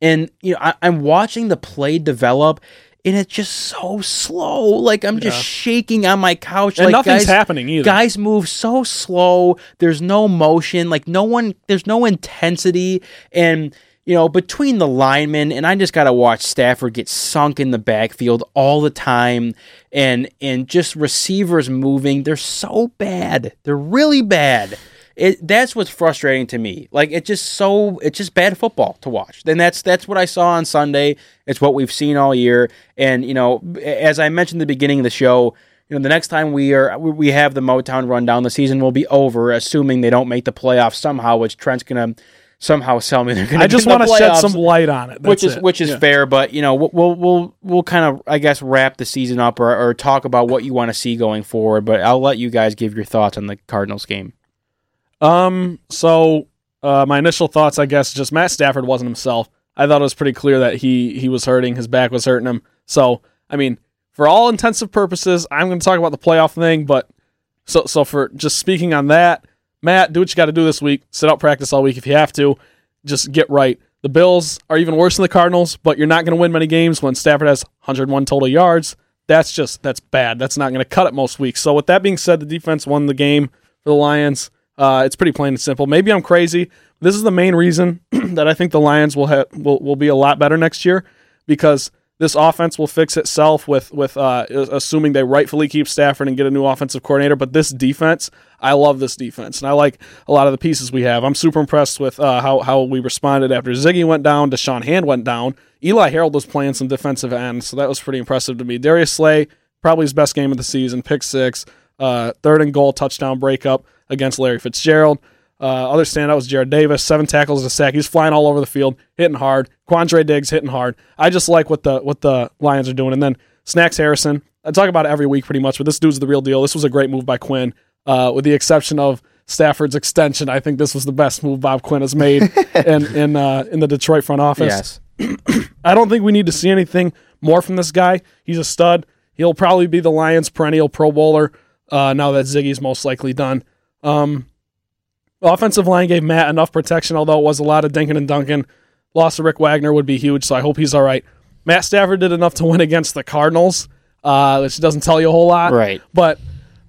and you know I, I'm watching the play develop. And it's just so slow. Like I'm just Yeah. shaking on my couch. and like nothing's guys, happening either. Guys move so slow. There's no motion. Like no one. There's no intensity. And you know between the linemen and I just gotta watch Stafford get sunk in the backfield all the time. And and just receivers moving. They're so bad. They're really bad. It, that's what's frustrating to me. Like it's just so it's just bad football to watch. And that's that's what I saw on Sunday. It's what we've seen all year. And you know, as I mentioned at the beginning of the show, you know, the next time we are we have the Motown rundown, the season will be over, assuming they don't make the playoffs somehow. Which Trent's gonna somehow sell me they're gonna. I just want to shed some light on it. which is it. which is Yeah. fair, but you know we'll we'll we'll, we'll kind of I guess wrap the season up or, or talk about what you want to see going forward. But I'll let you guys give your thoughts on the Cardinals game. Um. So, uh, my initial thoughts, I guess, just Matt Stafford wasn't himself. I thought it was pretty clear that he he was hurting. His back was hurting him. So, I mean, for all intensive purposes, I'm going to talk about the playoff thing. But so so for just speaking on that, Matt, do what you got to do this week. Sit out practice all week if you have to. Just get right. The Bills are even worse than the Cardinals, but you're not going to win many games when Stafford has 101 total yards. That's just that's bad. That's not going to cut it most weeks. So with that being said, the defense won the game for the Lions. Uh, it's pretty plain and simple. Maybe I'm crazy. This is the main reason that I think the Lions will will, will be a lot better next year because this offense will fix itself with with uh, assuming they rightfully keep Stafford and get a new offensive coordinator. But this defense, I love this defense, and I like a lot of the pieces we have. I'm super impressed with uh, how how we responded after Ziggy went down, Da'Shawn Hand went down. Eli Harold was playing some defensive end, so that was pretty impressive to me. Darius Slay, probably his best game of the season, pick six, uh, third and goal touchdown breakup against Larry Fitzgerald. Uh, other standout was Jarrad Davis, seven tackles and a sack. He's flying all over the field, hitting hard. Quandre Diggs hitting hard. I just like what the what the Lions are doing. And then Snacks Harrison. I talk about it every week pretty much, but this dude's the real deal. This was a great move by Quinn, uh, with the exception of Stafford's extension. I think this was the best move Bob Quinn has made in in uh, in the Detroit front office. Yes, I don't think we need to see anything more from this guy. He's a stud. He'll probably be the Lions' perennial Pro Bowler uh, now that Ziggy's most likely done. Um, offensive line gave Matt enough protection, although it was a lot of Dinkin and Duncan. Loss of Rick Wagner would be huge, so I hope he's all right. Matt Stafford did enough to win against the Cardinals, uh, which doesn't tell you a whole lot. right. But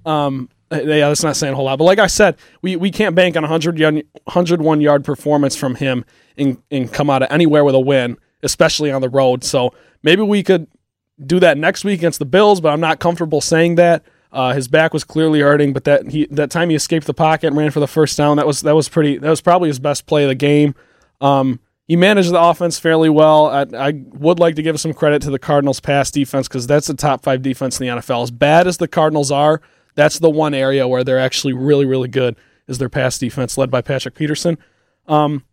um, yeah, that's not saying a whole lot. But like I said, we, we can't bank on a 100 yard, 101 yard performance from him and, and come out of anywhere with a win, especially on the road. So maybe we could do that next week against the Bills, but I'm not comfortable saying that. Uh, his back was clearly hurting, but that he that time he escaped the pocket and ran for the first down, that was that was pretty. That was probably his best play of the game. Um, he managed the offense fairly well. I, I would like to give some credit to the Cardinals' pass defense because that's the top five defense in the NFL. As bad as the Cardinals are, that's the one area where they're actually really, really good is their pass defense, led by Patrick Peterson. Um,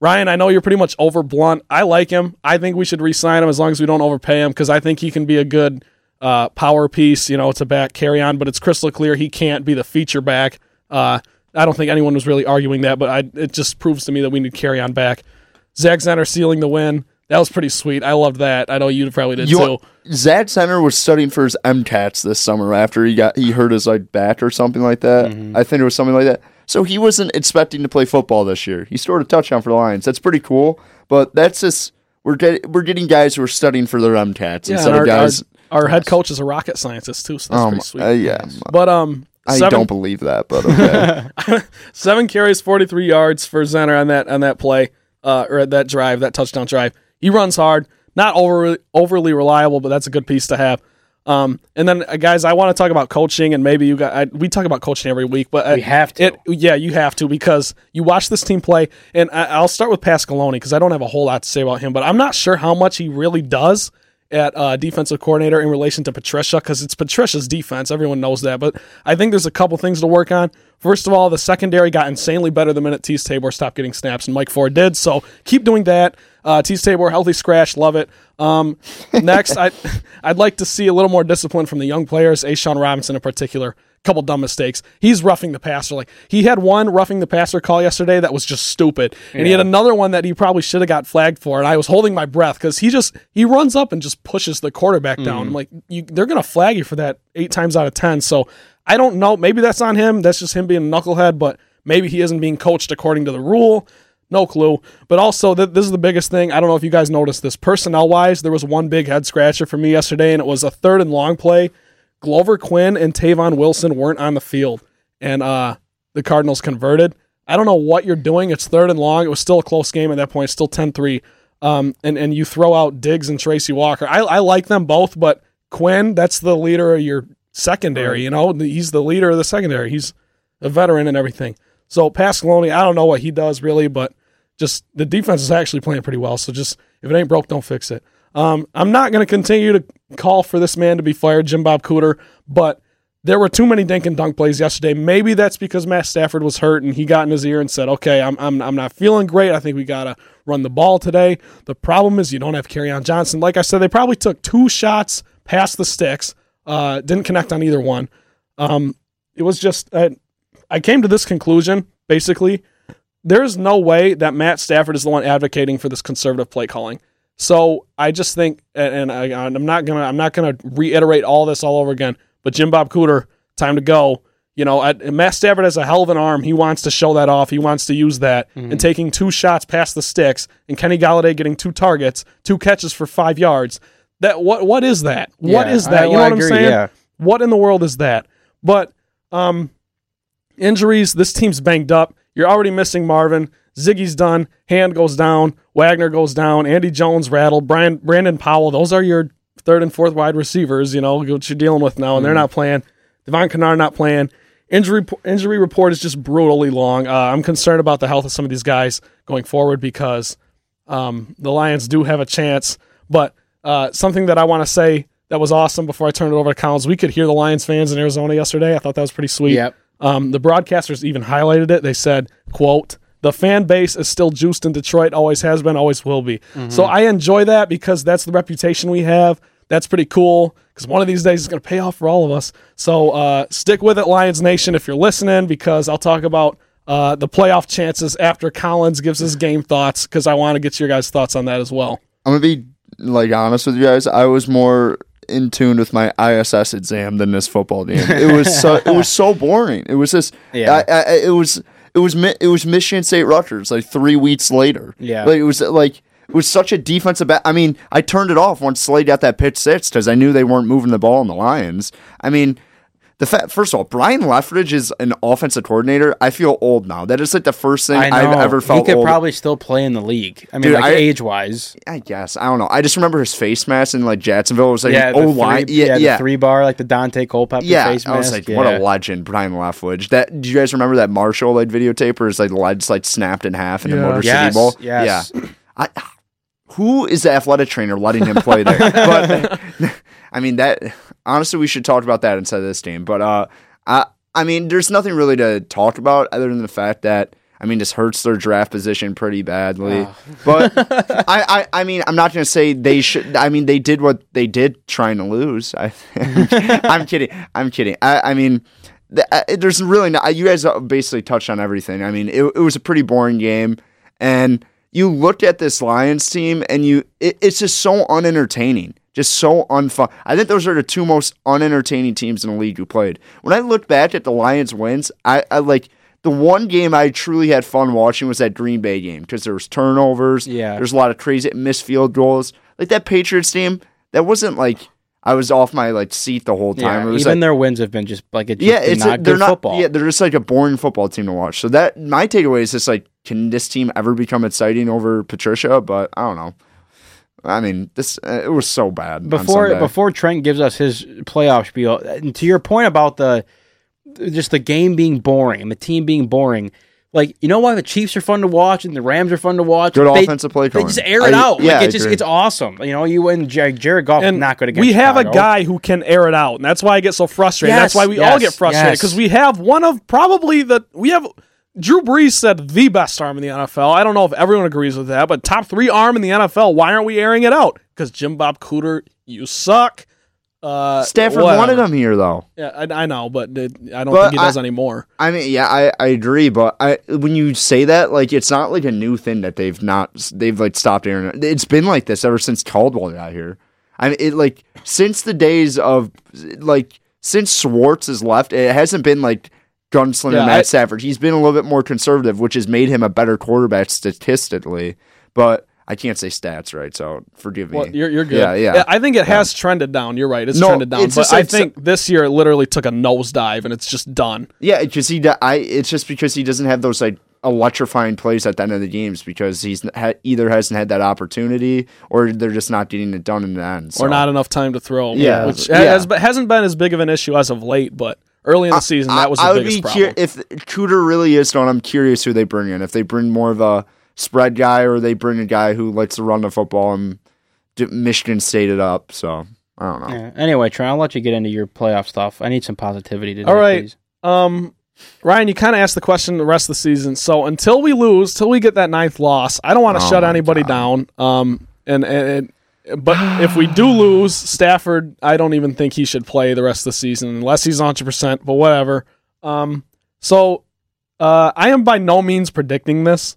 Ryan, I know you're pretty much over Blount. I like him. I think we should re-sign him as long as we don't overpay him because I think he can be a good uh, power piece, you know, it's a back Kerryon. But it's crystal clear he can't be the feature back. Uh, I don't think anyone was really arguing that, but I, it just proves to me that we need Kerryon back. Zach Zenner sealing the win. That was pretty sweet. I loved that. I know you probably did You- too. Zach Zenner was studying for his MCATs this summer after he got he hurt his like back or something like that. Mm-hmm. I think it was something like that. So he wasn't expecting to play football this year. He scored a touchdown for the Lions. That's pretty cool. But that's just we're get, we're getting guys who are studying for their MCATs Yeah, instead our, of guys. our, our head coach is a rocket scientist too, so that's um, pretty sweet. uh, yeah, but um, I seven, don't believe that, but okay. seven carries, forty three yards for Zenner on that on that play, uh, or that drive, that touchdown drive. He runs hard, not over overly reliable, but that's a good piece to have. Um, and then uh, guys, I want to talk about coaching, and maybe you got I, we talk about coaching every week, but uh, We have to. It, yeah, you have to because you watch this team play, and I, I'll start with Pasqualoni because I don't have a whole lot to say about him, but I'm not sure how much he really does. At uh, defensive coordinator in relation to Patricia because it's Patricia's defense. Everyone knows that. But I think there's a couple things to work on. First of all, the secondary got insanely better the minute Teez Tabor stopped getting snaps, and Mike Ford did. So keep doing that. Uh, Teez Tabor, healthy scratch, love it. Um, next, I, I'd like to see a little more discipline from the young players, A. A'Shawn Robinson in particular couple dumb mistakes. He's roughing the passer. Like he had one roughing the passer call yesterday that was just stupid, and he had another one that he probably should have got flagged for. And I was holding my breath because he just he runs up and just pushes the quarterback down. I'm like, you, they're gonna flag you for that eight times out of ten. So I don't know. Maybe that's on him. That's just him being a knucklehead. But maybe he isn't being coached according to the rule. No clue. But also, th- this is the biggest thing. I don't know if you guys noticed this. Personnel wise, there was one big head scratcher for me yesterday, and it was a third and long play. Glover Quin and Tavon Wilson weren't on the field, and uh, the Cardinals converted. I don't know what you're doing. It's third and long. It was still a close game at that point, still 10 3. Um, and, and you throw out Diggs and Tracy Walker. I, I like them both, but Quin, that's the leader of your secondary. You know, he's the leader of the secondary. He's a veteran and everything. So Pasqualoni, I don't know what he does really, but just the defense is actually playing pretty well. So just if it ain't broke, don't fix it. Um, I'm not going to continue to call for this man to be fired, Jim Bob Cooter, but there were too many dink and dunk plays yesterday. Maybe that's because Matt Stafford was hurt and he got in his ear and said, "Okay, I'm I'm I'm not feeling great. I think we got to run the ball today." The problem is you don't have Kerryon Johnson. Like I said, they probably took two shots past the sticks. Uh, didn't connect on either one. Um, it was just uh, I came to this conclusion basically. There's no way that Matt Stafford is the one advocating for this conservative play calling. So I just think, and I, am not gonna, I'm not gonna reiterate all this all over again. But Jim Bob Cooter, time to go. You know, at, Matt Stafford has a hell of an arm. He wants to show that off. He wants to use that. Mm-hmm. And taking two shots past the sticks, and Kenny Golladay getting two targets, two catches for five yards. That what what is that? Yeah, what is that? I, you know what I'm saying? Yeah. What in the world is that? But um, injuries. This team's banged up. You're already missing Marvin. Ziggy's done. Hand goes down. Wagner goes down. Andy Jones rattled. Brian Brandon Powell. Those are your third and fourth wide receivers. You know what you're dealing with now, and they're not playing. Devon Kennard not playing. Injury injury report is just brutally long. Uh, I'm concerned about the health of some of these guys going forward because um, the Lions do have a chance. But uh, something that I want to say that was awesome before I turn it over to Collins, we could hear the Lions fans in Arizona yesterday. I thought that was pretty sweet. Yep. Um, the broadcasters even highlighted it. They said, "quote the fan base is still juiced in Detroit, always has been, always will be. Mm-hmm. So I enjoy that because that's the reputation we have. That's pretty cool because one of these days it's going to pay off for all of us. So uh, stick with it, Lions Nation, if you're listening, because I'll talk about uh, the playoff chances after Collins gives his game thoughts because I want to get your guys' thoughts on that as well. I'm going to be like honest with you guys. I was more in tune with my ISS exam than this football game. It was so it was so boring. It was just yeah. I, I, it was it was it was Michigan State Rutgers like three weeks later. Yeah, like it was like it was such a defensive. Ba- I mean, I turned it off once Slay got that pick six because I knew they weren't moving the ball in the Lions. I mean, the fact, first of all, Byron Leftwich is an offensive coordinator. I feel old now. That is like the first thing I've ever felt. He could old. probably still play in the league. I mean, Dude, like age wise. I guess I don't know. I just remember his face mask in like Jacksonville. It was like yeah, oh line, yeah, yeah, yeah. three bar like the Daunte Culpepper yeah, face mask. I was like, yeah. what a legend, Byron Leftwich. That do you guys remember that Marshall like videotape where his like legs like snapped in half in the Motor yes, City Bowl? Yes. Yeah. I, who is the athletic trainer letting him play there? but I mean that honestly, we should talk about that inside this team. But uh, I I mean, there's nothing really to talk about other than the fact that I mean, this hurts their draft position pretty badly. Oh. but I, I, I mean, I'm not going to say they should. I mean, they did what they did trying to lose. I, am kidding. I'm kidding. I, I mean, uh, there's really not. You guys basically touched on everything. I mean, it, it was a pretty boring game, and you look at this Lions team, and you, it, it's just so unentertaining just so unfun. I think those are the two most unentertaining teams in the league who played. When I look back at the Lions wins, I, I like the one game I truly had fun watching was that Green Bay game because there was turnovers. Yeah, there's a lot of crazy missed field goals. Like that Patriots team, that wasn't like I was off my like seat the whole time. Yeah, even like, their wins have been just like a, yeah, it's not a, they're not football. Yeah, they're just like a boring football team to watch. So that my takeaway is just like, can this team ever become exciting over Patricia? But I don't know. I mean, this uh, it was so bad. Before before Trent gives us his playoff spiel, and to your point about the just the game being boring and the team being boring, Like you know why the Chiefs are fun to watch and the Rams are fun to watch. Good they, offensive play They just air it I- out. yeah, like I it's just agree. it's awesome. You know, you and Jared, Jared Goff is and not good against. we have a guy who can air it out, and that's why I get so frustrated. Yes, that's why we yes, all get frustrated yes. because we have one of probably the we have. Drew Brees said the best arm in the NFL. I don't know if everyone agrees with that, but top three arm in the NFL. Why aren't we airing it out? Because Jim Bob Cooter, you suck. Uh, Stafford whatever. wanted him here though. Yeah, I, I know, but it, I don't But think he does I- anymore. I mean, yeah, I, I agree, but I when you say that, like, it's not like a new thing that they've not they've like stopped it. It's been like this ever since Caldwell got here. I mean, it like since the days of like since Schwartz has left, it hasn't been like gunslinger Yeah, Matt I- Stafford. He's been a little bit more conservative, which has made him a better quarterback statistically. But I can't say stats right, so forgive me. Well, you're, you're good. Yeah, yeah. I think it has trended down. You're right. It's No, trended down. it's But just I think this year it literally took a nosedive and it's just done. Yeah, because he, I, it's just because he doesn't have those like electrifying plays at the end of the games because he's ha- either hasn't had that opportunity or they're just not getting it done in the end. So. Or not enough time to throw. Yeah, Which yeah. has, hasn't been as big of an issue as of late, but early in the season, that was the I would biggest be problem. if Cooter really is done. I'm curious who they bring in. If they bring more of a spread guy or they bring a guy who likes to run the football and d- Michigan State it up. So I don't know. Yeah. Anyway, Trent, I'll let you get into your playoff stuff. I need some positivity today. All right. please. Um, Ryan, you kind of asked the question the rest of the season. So until we lose, till we get that ninth loss, I don't want to Oh shut anybody God. down. Um, and, and, and but if we do lose, Stafford, I don't even think he should play the rest of the season unless he's 100. percent But whatever. Um, so uh, I am by no means predicting this,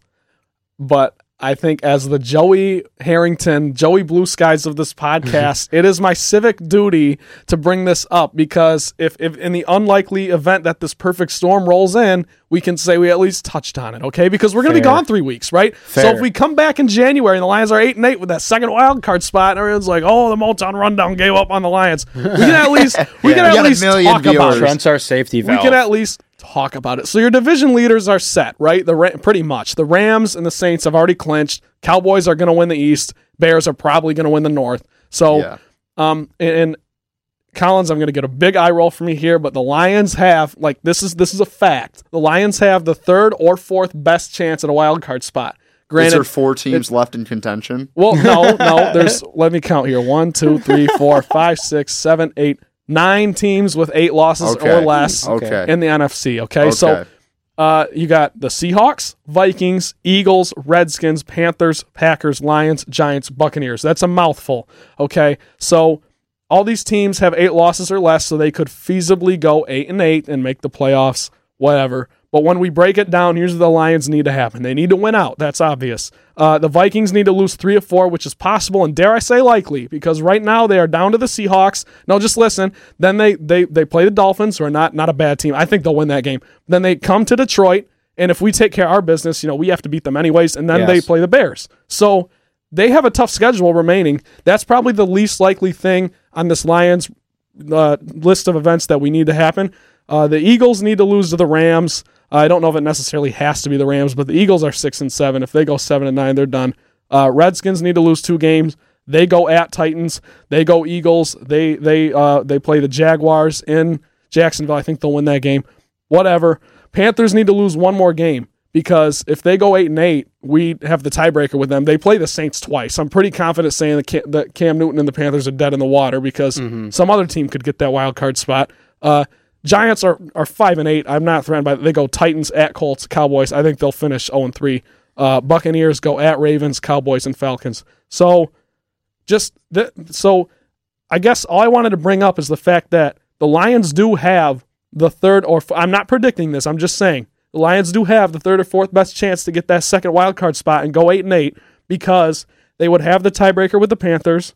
but I think as the Joey Harrington, Joey Blue Skies of this podcast, it is my civic duty to bring this up because if, if in the unlikely event that this perfect storm rolls in, we can say we at least touched on it, okay? Because we're going to be gone three weeks, right? So if we come back in January and the Lions are eight and eight with that second wild card spot, and everyone's like, "Oh, the Motown Rundown gave up on the Lions," we can at least we can We at got least million talk about viewers. it Trent's our safety valve. we can at least talk about it. So your division leaders are set, right? The Ra- pretty much the Rams and the Saints have already clinched. Cowboys are going to win the East. Bears are probably going to win the North. So, Yeah. um, and, and Collins, I'm going to get a big eye roll from you here, but the Lions have like this is this is a fact. The Lions have the third or fourth best chance at a wild card spot. Is Granted, there four teams left in contention? well, no, no. There's let me count here: one, two, three, four, five, six, seven, eight, nine teams with eight losses Okay. or less Okay. in the NFC. Okay, Okay. so uh, you got the Seahawks, Vikings, Eagles, Redskins, Panthers, Packers, Lions, Giants, Buccaneers. That's a mouthful. Okay, so all these teams have eight losses or less, so they could feasibly go eight and eight and make the playoffs. Whatever. But when we break it down, here's what the Lions need to happen. They need to win out. That's obvious. Uh, the Vikings need to lose three or four, which is possible, and dare I say likely, because right now they are down to the Seahawks. No, just listen. Then they they they play the Dolphins, who are not not a bad team. I think they'll win that game. Then they come to Detroit, and if we take care of our business, you know we have to beat them anyways. And then they play the Bears. So they have a tough schedule remaining. That's probably the least likely thing on this Lions uh, list of events that we need to happen. Uh, the Eagles need to lose to the Rams. I don't know if it necessarily has to be the Rams, but the Eagles are six and seven. If they go seven and nine, they're done. Uh, Redskins need to lose two games. They go at Titans. They go Eagles. They they uh, they play the Jaguars in Jacksonville. I think they'll win that game. Whatever. Panthers need to lose one more game because if they go eight and eight, we have the tiebreaker with them. They play the Saints twice. I'm pretty confident saying that Cam, that Cam Newton and the Panthers are dead in the water because some other team could get that wild card spot. Uh, Giants are, are five and eight. I'm not threatened by. They go Titans at Colts, Cowboys. I think they'll finish zero and three. Uh, Buccaneers go at Ravens, Cowboys, and Falcons. So just th- so I guess all I wanted to bring up is the fact that the Lions do have the third or f- I'm not predicting this. I'm just saying the Lions do have the third or fourth best chance to get that second wild card spot and go eight and eight because they would have the tiebreaker with the Panthers.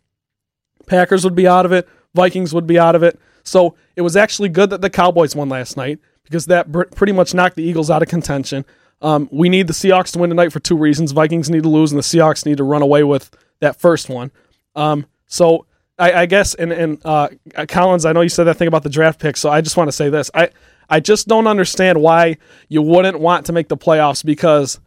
Packers would be out of it. Vikings would be out of it. So it was actually good that the Cowboys won last night because that pretty much knocked the Eagles out of contention. Um, we need the Seahawks to win tonight for two reasons. Vikings need to lose, and the Seahawks need to run away with that first one. Um, so I, I guess, and, and uh, Collins, I know you said that thing about the draft pick, so I just want to say this. I, I just don't understand why you wouldn't want to make the playoffs because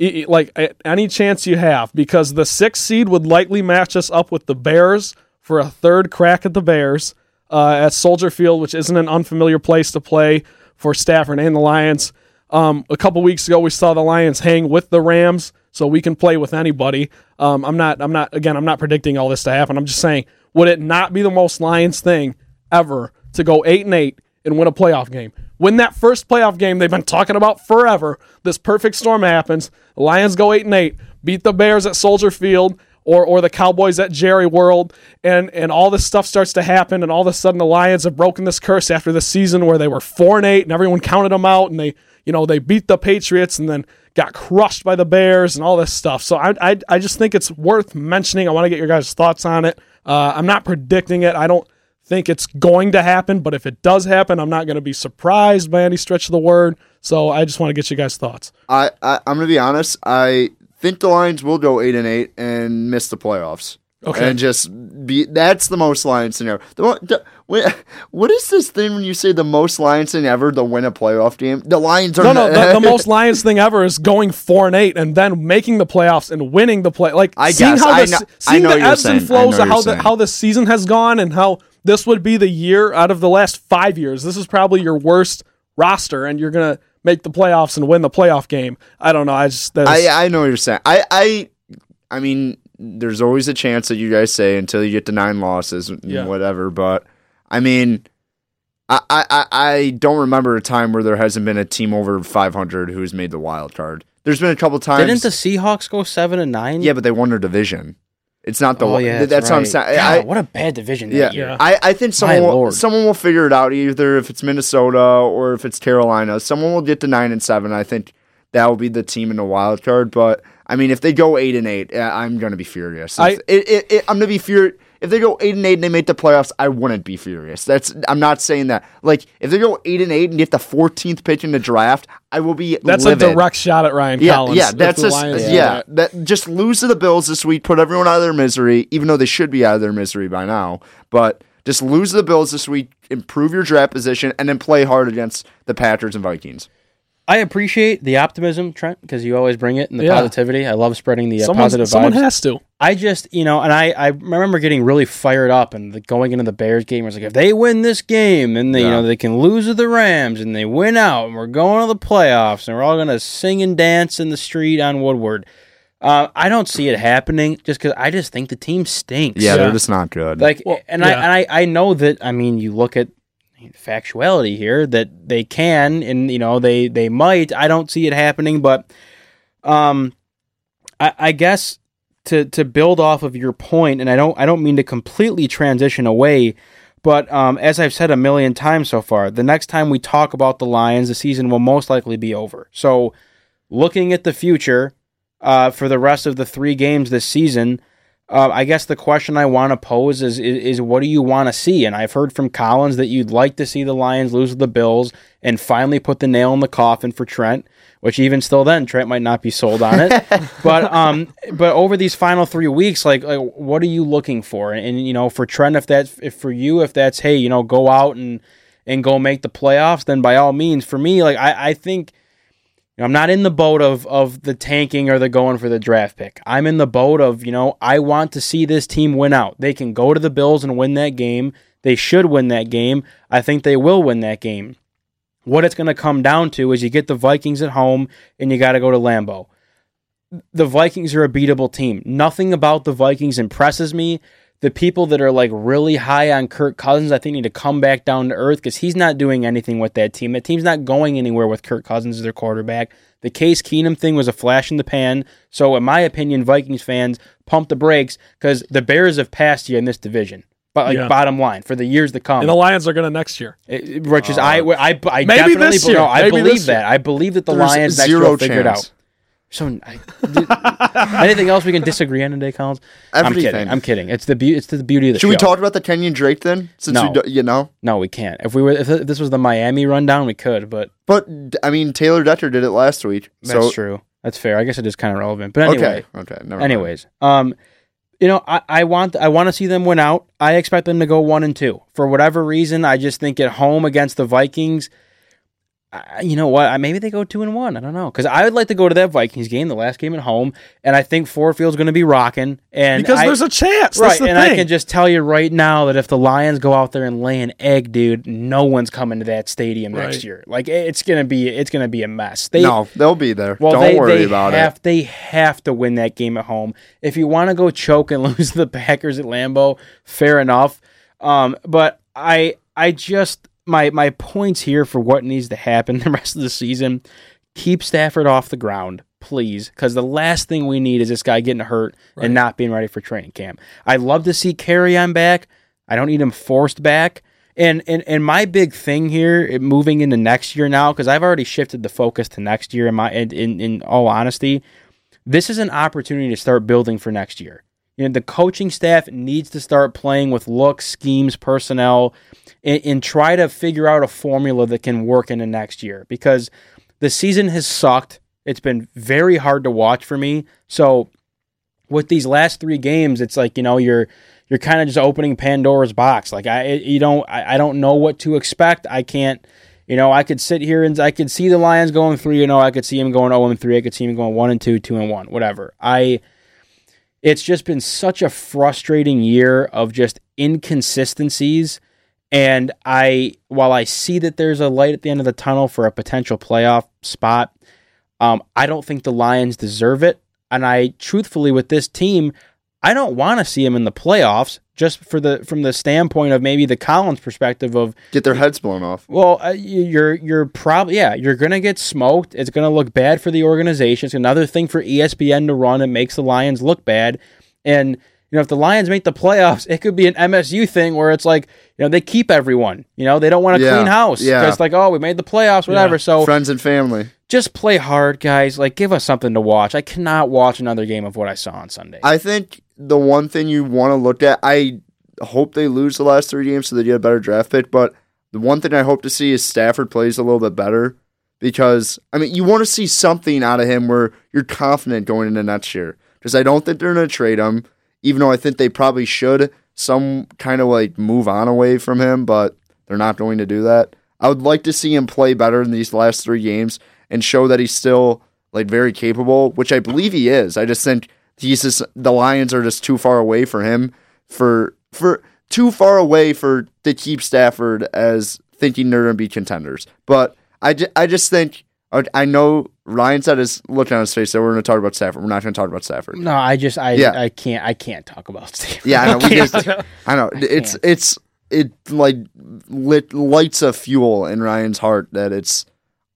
like any chance you have because the sixth seed would likely match us up with the Bears for a third crack at the Bears uh, at Soldier Field, which isn't an unfamiliar place to play for Stafford and the Lions. Um, a couple weeks ago, we saw the Lions hang with the Rams, so we can play with anybody. Um, I'm not. I'm not. Again, I'm not predicting all this to happen. I'm just saying, would it not be the most Lions thing ever to go eight and eight and win a playoff game? Win that first playoff game they've been talking about forever. This perfect storm happens. The Lions go eight and eight, beat the Bears at Soldier Field, or or the Cowboys at Jerry World, and and all this stuff starts to happen, and all of a sudden the Lions have broken this curse after the season where they were four and eight, and everyone counted them out, and they you know they beat the Patriots, and then got crushed by the Bears, and all this stuff. So I I, I just think it's worth mentioning. I want to get your guys' thoughts on it. Uh, I'm not predicting it. I don't think it's going to happen, but if it does happen, I'm not going to be surprised by any stretch of the word. So I just want to get you guys' thoughts. I, I I'm gonna be honest. I think the Lions will go eight and eight and miss the playoffs. Okay. And just be that's the most Lions scenario. The, the, wh- what is this thing when you say the most Lions thing ever to win a playoff game? The Lions are No, no, not- the, the most Lions thing ever is going four and eight and then making the playoffs and winning the play. Like I seeing guess. how I the, know- I seeing know the ebbs and saying. I flows of how the how the season has gone and how this would be the year out of the last five years. This is probably your worst roster, and you're gonna make the playoffs and win the playoff game. I don't know. I just that's, I I know what you're saying. I I I mean, there's always a chance that you guys say until you get to nine losses, and Yeah. whatever. But I mean, I, I I- I don't remember a time where there hasn't been a team over 500 who's made the wild card. There's been a couple times. Didn't the Seahawks go seven and nine? yeah, but they won their division. It's not the. oh one- yeah, that's, what I'm saying. God, I, what a bad division that yeah, year. I, I think someone will, Lord. someone will figure it out either if it's Minnesota or if it's Carolina. Someone will get to nine and seven. I think that will be the team in the wild card. But I mean, if they go eight and eight, uh, I'm going to be furious. I- it, it, it, I'm going to be furious. If they go eight and eight and they make the playoffs, I wouldn't be furious. That's I'm not saying that. Like if they go eight and eight and get the 14th pick in the draft, I will be. that's livid. a direct shot at Ryan Yeah, Collins. yeah, that's Lions yeah. that. That just lose to the Bills this week, put everyone out of their misery, even though they should be out of their misery by now. But just lose to the Bills this week, improve your draft position, and then play hard against the Packers and Vikings. I appreciate the optimism, Trent, because you always bring it and the Yeah. positivity. I love spreading the uh, Someone's- positive someone vibes. has to. I just, you know, and I, I remember getting really fired up and the, going into the Bears game. I was like, if they win this game, then they, you know, they can lose to the Rams and they win out and we're going to the playoffs and we're all going to sing and dance in the street on Woodward. Uh, I don't see it happening just because I just think the team stinks. Yeah, Yeah. they're just not good. Like, Well, and I and I, I know that. I mean, you look at factuality here that they can, and you know they they might. I don't see it happening, but um, I, I guess to to build off of your point, and I don't I don't mean to completely transition away. But um, as I've said a million times so far, the next time we talk about the Lions, the season will most likely be over. So, looking at the future uh, for the rest of the three games this season, uh, I guess the question I want to pose is, is is what do you want to see? And I've heard from Collins that you'd like to see the Lions lose the Bills and finally put the nail in the coffin for Trent. Which even still, then Trent might not be sold on it. but um, but over these final three weeks, like like what are you looking for? And, and you know, for Trent, if that's if for you, if that's hey, you know, go out and and go make the playoffs, then by all means. For me, like I I think. You know, I'm not in the boat of of the tanking or the going for the draft pick. I'm in the boat of, you know, I want to see this team win out. They can go to the Bills and win that game. They should win that game. I think they will win that game. What it's going to come down to is you get the Vikings at home and you got to go to Lambeau. The Vikings are a beatable team. Nothing about the Vikings impresses me. The people that are like really high on Kirk Cousins, I think, need to come back down to earth because he's not doing anything with that team. That team's not going anywhere with Kirk Cousins as their quarterback. The Case Keenum thing was a flash in the pan. So, in my opinion, Vikings fans pump the brakes because the Bears have passed you in this division. But like Yeah. bottom line for the years to come, And the Lions are going to next year. it- it- which is I, uh, I, I Maybe definitely this year. no, I Maybe believe this year. that. I believe that the There's Lions next year zero will figure it out. So, I, anything else we can disagree on today, Collins? I'm kidding. I'm kidding. It's the be- It's the beauty of the show. Should show. we talk about the Kenyon Drake then? Since No. we do, you know, No, we can't. If we were, if this was the Miami rundown, we could. But but I mean Taylor Detter did it last week. that's so true. That's fair. I guess it is kind of relevant. But anyway, okay, okay. Never mind. anyways, um, you know, I, I want I want to see them win out. I expect them to go one and two for whatever reason. I just think at home against the Vikings, I- you know what? I- Maybe they go two and one. I don't know because I would like to go to that Vikings game, the last game at home, and I think Ford Field's going to be rocking. And because I- there's a chance. That's right, the and thing. I can just tell you right now that if the Lions go out there and lay an egg, dude, no one's coming to that stadium next year. Like it's gonna be, it's gonna be a mess. They, no, they'll be there. well, Don't they, worry they about have, it. They have to win that game at home. If you want to go choke and lose the Packers at Lambeau, fair enough. Um, but I, I just my my points here for what needs to happen the rest of the season. Keep Stafford off the ground, please, because the last thing we need is this guy getting hurt and not being ready for training camp. I'd love to see Kerryon back. I don't need him forced back. And and and my big thing here, it- moving into next year now, because I've already shifted the focus to next year. In my in, in in all honesty, this is an opportunity to start building for next year. You know, the coaching staff needs to start playing with looks, schemes, personnel, and, and try to figure out a formula that can work in the next year. Because the season has sucked. It's been very hard to watch for me. So with these last three games, it's like you know you're you're kind of just opening Pandora's box. Like I you don't I, I don't know what to expect. I can't. You know, I could sit here and I could see the Lions going three You oh. know I could see him going zero and three. I could see him going one and two, two and one, whatever. I. It's just been such a frustrating year of just inconsistencies, and I while I see that there's a light at the end of the tunnel for a potential playoff spot, um, I don't think the Lions deserve it. And I truthfully with this team, I don't want to see them in the playoffs just for the from the standpoint of maybe the Collins perspective of Get their heads blown off. well, uh, you- you're you're probably yeah, you're gonna get smoked. It's gonna look bad for the organization. It's another thing for ESPN to run. It makes the Lions look bad. And you know, if the Lions make the playoffs, it could be an MSU thing where it's like you know they keep everyone. You know, they don't want to Yeah, clean house. yeah. it's like oh, we made the playoffs, whatever. Yeah. So Friends and family. just play hard, guys. Like give us something to watch. I cannot watch another game of what I saw on Sunday. I think the one thing you want to look at, I hope they lose the last three games so they get a better draft pick. But the one thing I hope to see is Stafford plays a little bit better because I mean you want to see something out of him where you're confident going into next year. Because I don't think they're going to trade him, even though I think they probably should some kind of like move on away from him, but they're not going to do that. I would like to see him play better in these last three games and show that he's still like very capable, which I believe he is. I just think he's just the Lions are just too far away for him for for too far away for to keep Stafford as thinking they're to be contenders. But I, ju- I just think I I know Ryan said his look on his face that we're going to talk about Stafford. We're not going to talk about Stafford. no, I just I Yeah. I can't I can't talk about Steve. Yeah, I know. We just, I know. It's it's it like lit lights a fuel in Ryan's heart that it's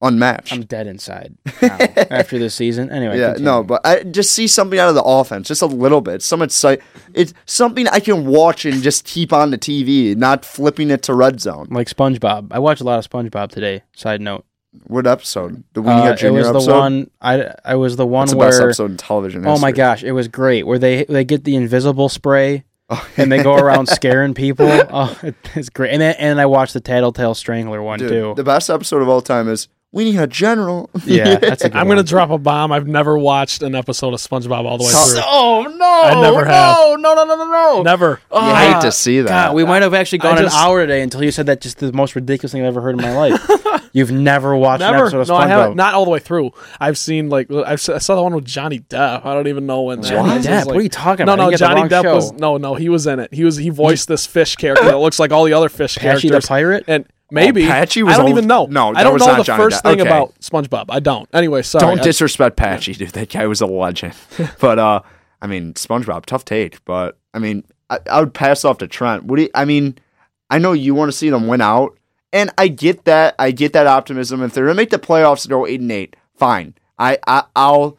unmatched. I'm dead inside now after this season. Anyway, yeah, continue. no, but I just see something out of the offense, just a little bit. Some excite. It's something I can watch and just keep on the TV, not flipping it to red zone. like SpongeBob. I watched a lot of SpongeBob today. Side note, What episode? The Weenie uh, Hut it Junior was the episode. one. I I was the one That's the where. best episode in television. Oh my gosh, it was great. Where they they get the invisible spray Oh, and they go around scaring people. Oh, it's great. And then, and I watched the Tattletale Strangler one Dude, too. the best episode of all time is Weenie Hut General. yeah, that's a good I'm gonna drop a bomb. I've never watched an episode of SpongeBob all the way through. Oh no! I never no, have. No, no, no, no, no. Never. Oh, You hate to see that. God, we might have actually gone just- an hour today until you said that. Just the most ridiculous thing I've ever heard in my life. You've never watched an Never. episode of No, I SpongeBob. haven't. Not all the way through. I've seen like I've, s- I saw the one with Johnny Depp. I don't even know when that Johnny is. Depp? It's What are you talking about? No, You got the Johnny Depp show. was no, no. He was in it. He was he voiced this fish character that looks like all the other fish Patchy the pirate. And maybe Oh, Patchy was I don't old- even know. No, I don't was know not the Johnny first Depp. thing Okay. about SpongeBob. I don't. Anyway, sorry. Don't I- disrespect Patchy, dude. That guy was a legend. but uh, I mean, SpongeBob, tough take. But I mean, I, I would pass off to Trent. What do you, I mean? I know you want to see them win out, and I get that. I get that optimism. If they're gonna make the playoffs and go eight and eight, fine. I, I I'll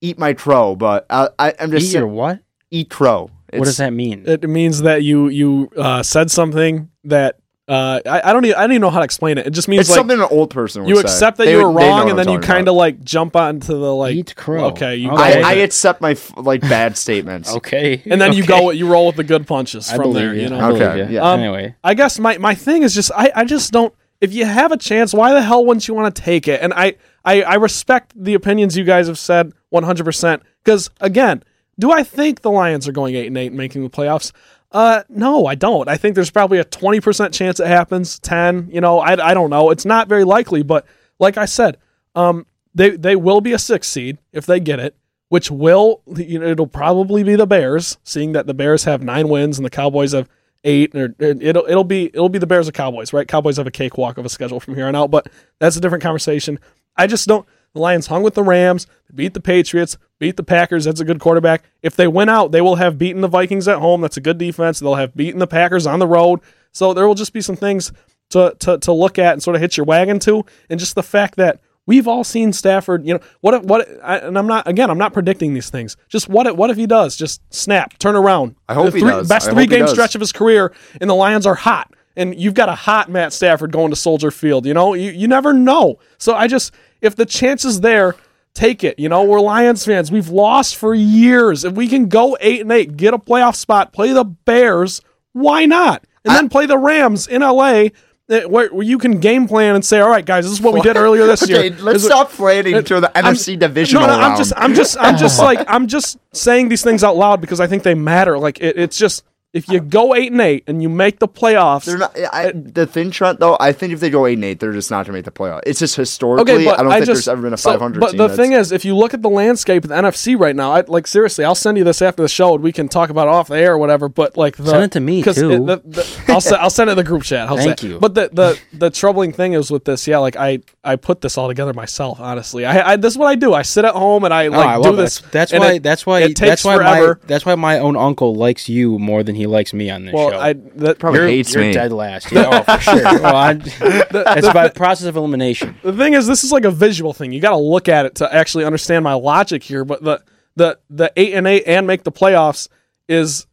eat my crow, but I, I I'm just Eat your what? eat crow. what does that mean? It means that you you uh, said something that uh, I, I don't even I don't even know how to explain it. It just means It's like something an old person would you say. accept that They you were would- they know wrong, what and I'm then you talking kind of like jump onto the like Eat crow. Okay, you Okay. go I, I it. accept my f- like bad statements. Okay. and then you Okay. go you roll with the good punches I from believe there. you. You know, I believe Okay, you. yeah. Um, anyway, I guess my, my thing is just I, I just don't if you have a chance, why the hell wouldn't you want to take it? And I, I, I respect the opinions you guys have said one hundred percent. Because again, do I think the Lions are going eight and eight and making the playoffs? Uh, no, I don't. I think there's probably a 20% chance it happens, 10, you know, I, I don't know. It's not very likely, but like I said, um, they, they will be a six seed if they get it, which will, you know, it'll probably be the Bears, seeing that the Bears have nine wins and the Cowboys have eight, or it'll, it'll be, it'll be the Bears or Cowboys, right? Cowboys have a cakewalk of a schedule from here on out, but that's a different conversation. I just don't, the Lions hung with the Rams, beat the Patriots, beat the Packers. That's a good quarterback. If they win out, they will have beaten the Vikings at home. That's a good defense. They'll have beaten the Packers on the road. So there will just be some things to, to, to look at and sort of hit your wagon to. And just the fact that we've all seen Stafford, you know, what, what, I, and I'm not, again, I'm not predicting these things. Just what, if, what if he does? Just snap, turn around. I hope the he does. Best I three game stretch of his career, and the Lions are hot. And you've got a hot Matt Stafford going to Soldier Field. You know, you, you never know. So I just, if the chance is there, take it. You know, we're Lions fans. We've lost for years. If we can go eight and eight, get a playoff spot, play the Bears, why not? And then play the Rams in LA. eh, Where, where you can game plan and say, "All right, guys, this is what we did earlier this Okay, year." let's stop planning to the I'm- NFC divisional no, no, I'm just, I'm just, I'm just like, I'm just saying these things out loud because I think they matter. Like, it, it's just if you go eight and eight and you make the playoffs, They're not. I, the thin Trent. Though I think if they go eight and eight, they're just not going to make the playoff. It's just historically. Okay, but I don't I think just, there's ever been a so- 500 But team. the thing is, if you look at the landscape of the NFC right now, I, like seriously, I'll send you this after the show and we can talk about it off the air or whatever. But like, the, Send it to me, 'cause too. it- the- the- I'll se- I'll send it to the group chat. How's Thank that? you. But the, the the troubling thing is with this, yeah, like I I put this all together myself. Honestly, I, I this is what I do. I sit at home and I No, like I do this. this. That's why. it- that's why. it takes that's why forever. my. That's why my own uncle likes you more than he likes me on this well, show. I that, Probably you're, hates you're me. dead last. Yeah, oh, for sure. Well, I, it's by process of elimination. the thing is, this is like a visual thing. You got to look at it to actually understand my logic here. But the the the eight and eight and make the playoffs is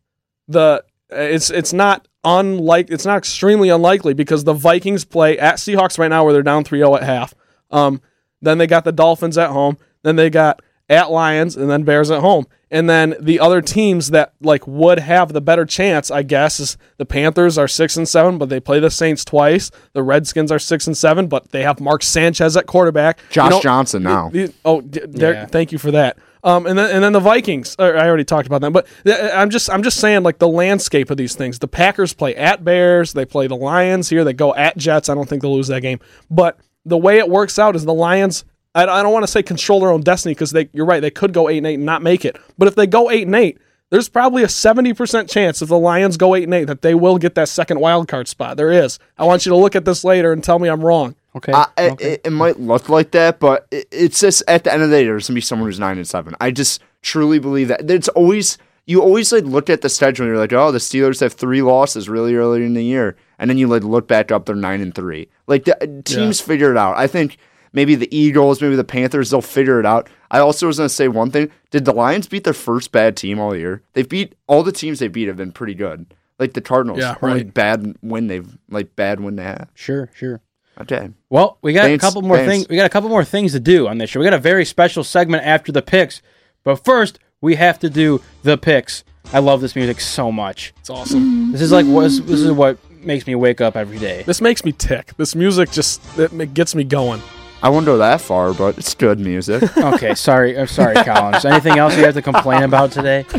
the it's it's not unlike it's not extremely unlikely because the Vikings play at Seahawks right now where they're down 3-0 at half. Um, then they got the Dolphins at home. Then they got at Lions and then Bears at home. And then the other teams that like would have the better chance, I guess, is the Panthers are six and seven, but they play the Saints twice. The Redskins are six and seven, but they have Mark Sanchez at quarterback. You Josh know, Johnson now. the- oh, d- Yeah. thank you for that. Um, and then and then the Vikings. uh, I already talked about them, but th- I'm just I'm just saying like the landscape of these things. The Packers play at Bears. They play the Lions here. They go at Jets. I don't think they'll lose that game. But the way it works out is the Lions. I, I don't want to say control their own destiny because they you're right. They could go eight and eight and not make it. But if they go eight and eight. There's probably a 70% chance if the Lions go 8 and 8 that they will get that second wild card spot. There is. I want you to look at this later and tell me I'm wrong. Okay. I, it- okay. it, it might look like that, but it, it's just at the end of the day, there's gonna be someone who's nine and seven. I just truly believe that. It's always you always like look at the schedule and you're like, oh, the Steelers have three losses really early in the year, and then you like look back up, they're nine and three. Like the uh, teams figure it out. I think maybe the Eagles, maybe the Panthers, they'll figure it out. I also was gonna say one thing: Did the Lions beat their first bad team all year? They've beat all the teams they beat have been pretty good. Like the Cardinals, Yeah, only right. bad win they've like bad win they have. sure. Sure. Okay. Well, we got Thanks, a couple more things. We got a couple more things to do on this show. We got a very special segment after the picks, but first we have to do the picks. I love this music so much. It's awesome. This is like what this is what makes me wake up every day. This makes me tick. This music just it gets me going. I won't go that far, but it's good music. Okay, sorry, I'm sorry, Collins. Anything else you have to complain about today?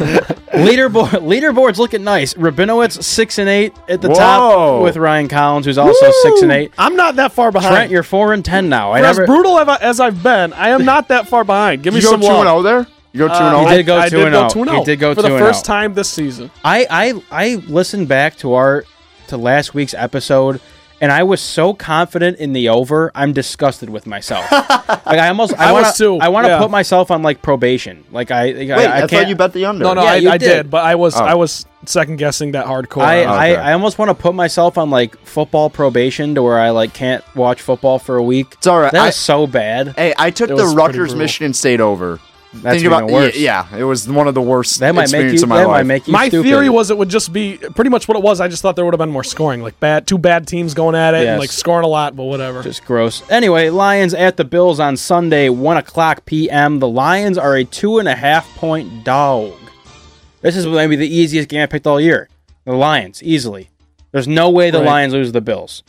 Leaderboard, leaderboard's looking nice. Rabinowitz six and eight at the Whoa. top with Ryan Collins, who's also six and eight. I'm not that far behind. Trent, you're four and ten now. I For as never. brutal as, I, as I've been, I am not that far behind. Give me you go some two and love. zero there. You go two and Uh, zero. He did go I 2 did and go 0. 2 and He did go for 2 the and first 0. time this season. I I I listened back to our to last week's episode, and I was so confident in the over. I'm disgusted with myself. like I almost I, I want was too, I want to yeah. put myself on like probation. Like I like, Wait, I, I, I thought can't. you bet the under. No, no, Yeah, I, I did. did. but I was Oh. I was second guessing that hardcore. I, oh, I, Okay. I almost want to put myself on like football probation to where I like can't watch football for a week. It's all right. That I- is so bad. Hey, I took It the Rutgers brutal. Michigan State over. That's Think even about worse. Yeah, it was one of the worst That might make you. of my That life. might make you. my stupid. theory was it would just be pretty much what it was. I just thought there would have been more scoring, like bad two bad teams going at it Yes. and like scoring a lot, but whatever. Just gross. Anyway, Lions at the Bills on Sunday, one o'clock p.m. The Lions are a two and a half point dog. This is maybe the easiest game I picked all year. The Lions, easily. There's no way the Right. Lions lose the Bills.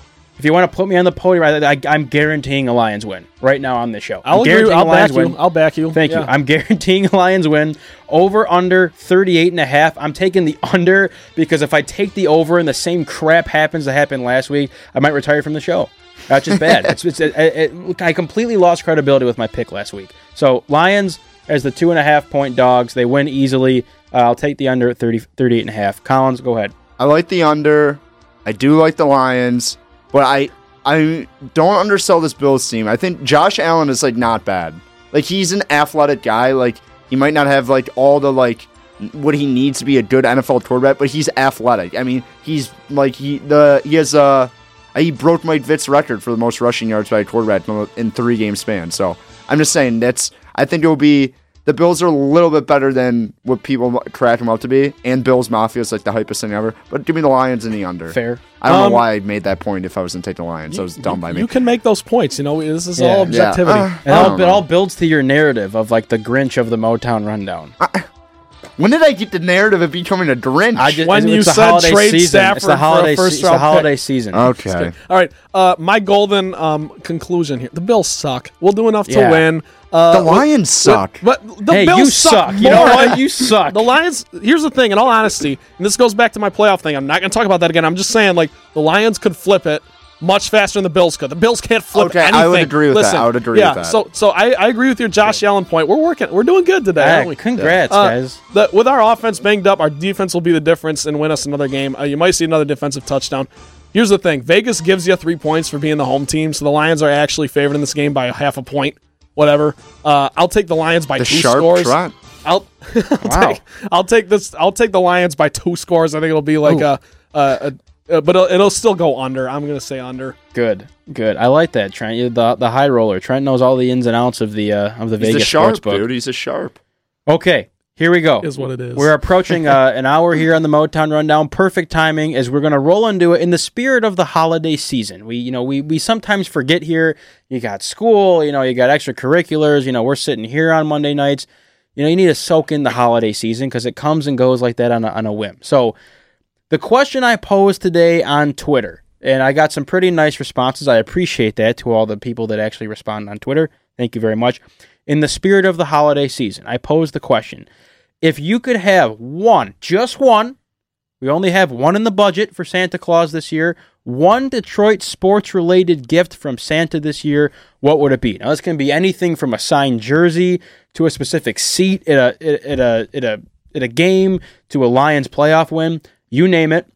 If you want to put me on the podium, I, I, I'm guaranteeing a Lions win right now on this show. I'm I'll agree. I'll a Lions back you. win. I'll back you. Thank you. I'm guaranteeing a Lions win. Over under 38 and a half. I'm taking the under because if I take the over and the same crap happens that happened last week, I might retire from the show. That's just bad. it's, it's, it, it, look, I completely lost credibility with my pick last week. So Lions as the two and a half point dogs. They win easily. Uh, I'll take the under at 30, 38 and a half. Collins, go ahead. I like the under. I do like the Lions, but I I don't undersell this Bills team. I think Josh Allen is like not bad. Like he's an athletic guy. Like he might not have like all the like what he needs to be a good NFL quarterback, but he's athletic. I mean, he's like he the he has uh he broke Mike Vick's record for the most rushing yards by a quarterback in- three game span. So I'm just saying that's I think it will be the Bills are a little bit better than what people crack them up to be, and Bills Mafia is like the hypest thing ever. But give me the Lions in the under. Fair. I don't Um, know why I made that point if I was going to take the Lions. That was dumb by me. You can make those points. You know, this is Yeah. all Yeah. objectivity. Uh, It all, it all builds to your narrative of like the Grinch of the Motown rundown. When did I get the narrative of becoming a Grinch? I just, When it's you the said trade season. Stafford it's for the a holiday, se- first it's the round holiday pick. season. okay. All right, uh, my golden um, conclusion here: the Bills suck. We'll do enough Yeah. to win. Uh, The Lions suck. But the Hey, Bills you suck. suck. You know what? You suck. The Lions. Here's the thing. In all honesty, and this goes back to my playoff thing. I'm not going to talk about that again. I'm just saying, like the Lions could flip it much faster than the Bills could. The Bills can't flip Okay, I anything. would agree with that. I would agree yeah, with that. So, so I, I agree with your Josh Allen point. We're working. We're doing good today, Hey, aren't we? congrats, Uh, guys. the, with our offense banged up, our defense will be the difference and win us another game. Uh, you might see another defensive touchdown. Here's the thing: Vegas gives you three points for being the home team, so the Lions are actually favored in this game by a half a point. Whatever. Uh, I'll take the Lions by The two sharp scores. trot. I'll, I'll Wow. take I'll take this. I'll take the Lions by two scores. I think it'll be like Ooh. a, a, a, but it'll, it'll still go under. I'm gonna say under. Good, good. I like that, Trent. You're the the high roller. Trent knows all the ins and outs of the uh, of the He's a Vegas sharp, sportsbook. dude. He's a sharp. Okay, here we go. Is what it is. We're approaching uh, an hour here on the Motown Rundown. Perfect timing as we're going to roll into it in the spirit of the holiday season. We, you know, we we sometimes forget here. You got school, you know, you got extracurriculars. You know, we're sitting here on Monday nights. You know, you need to soak in the holiday season because it comes and goes like that on a, on a whim. So, the question I posed today on Twitter, and I got some pretty nice responses. I appreciate that to all the people that actually respond on Twitter. Thank you very much. In the spirit of the holiday season, I posed the question if you could have one, just one, we only have one in the budget for Santa Claus this year, one Detroit sports related gift from Santa this year, what would it be? Now, this can be anything from a signed jersey to a specific seat at a, at a, at a, at a game to a Lions playoff win. You name it.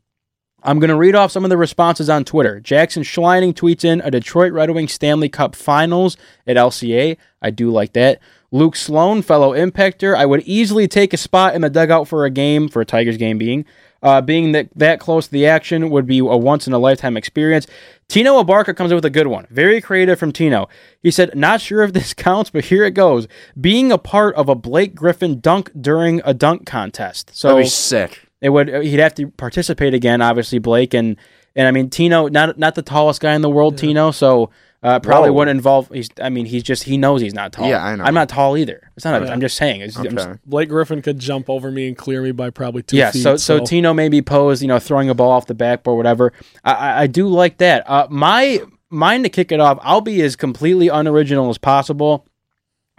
I'm going to read off some of the responses on Twitter. Jackson Schleining tweets in a Detroit Red Wings Stanley Cup Finals at LCA. I do like that. Luke Sloan, fellow impactor, I would easily take a spot in the dugout for a game, for a Tigers game being. Uh, being that that close to the action would be a once in a lifetime experience. Tino Abarca comes in with a good one. Very creative from Tino. He said, Not sure if this counts, but here it goes. Being a part of a Blake Griffin dunk during a dunk contest. So That'd be sick. It would he'd have to participate again, obviously Blake and and I mean Tino, not not the tallest guy in the world, Tino, so uh, probably Whoa. wouldn't involve. He's I mean he's just he knows he's not tall. Yeah, I know. I'm not tall either. It's not. Yeah. I'm just saying. It's, I'm just- Okay. Blake Griffin could jump over me and clear me by probably two yeah. feet. So, so Tino maybe posed, you know, throwing a ball off the backboard, whatever. I, I, I do like that. Uh, my mine to kick it off. I'll be as completely unoriginal as possible.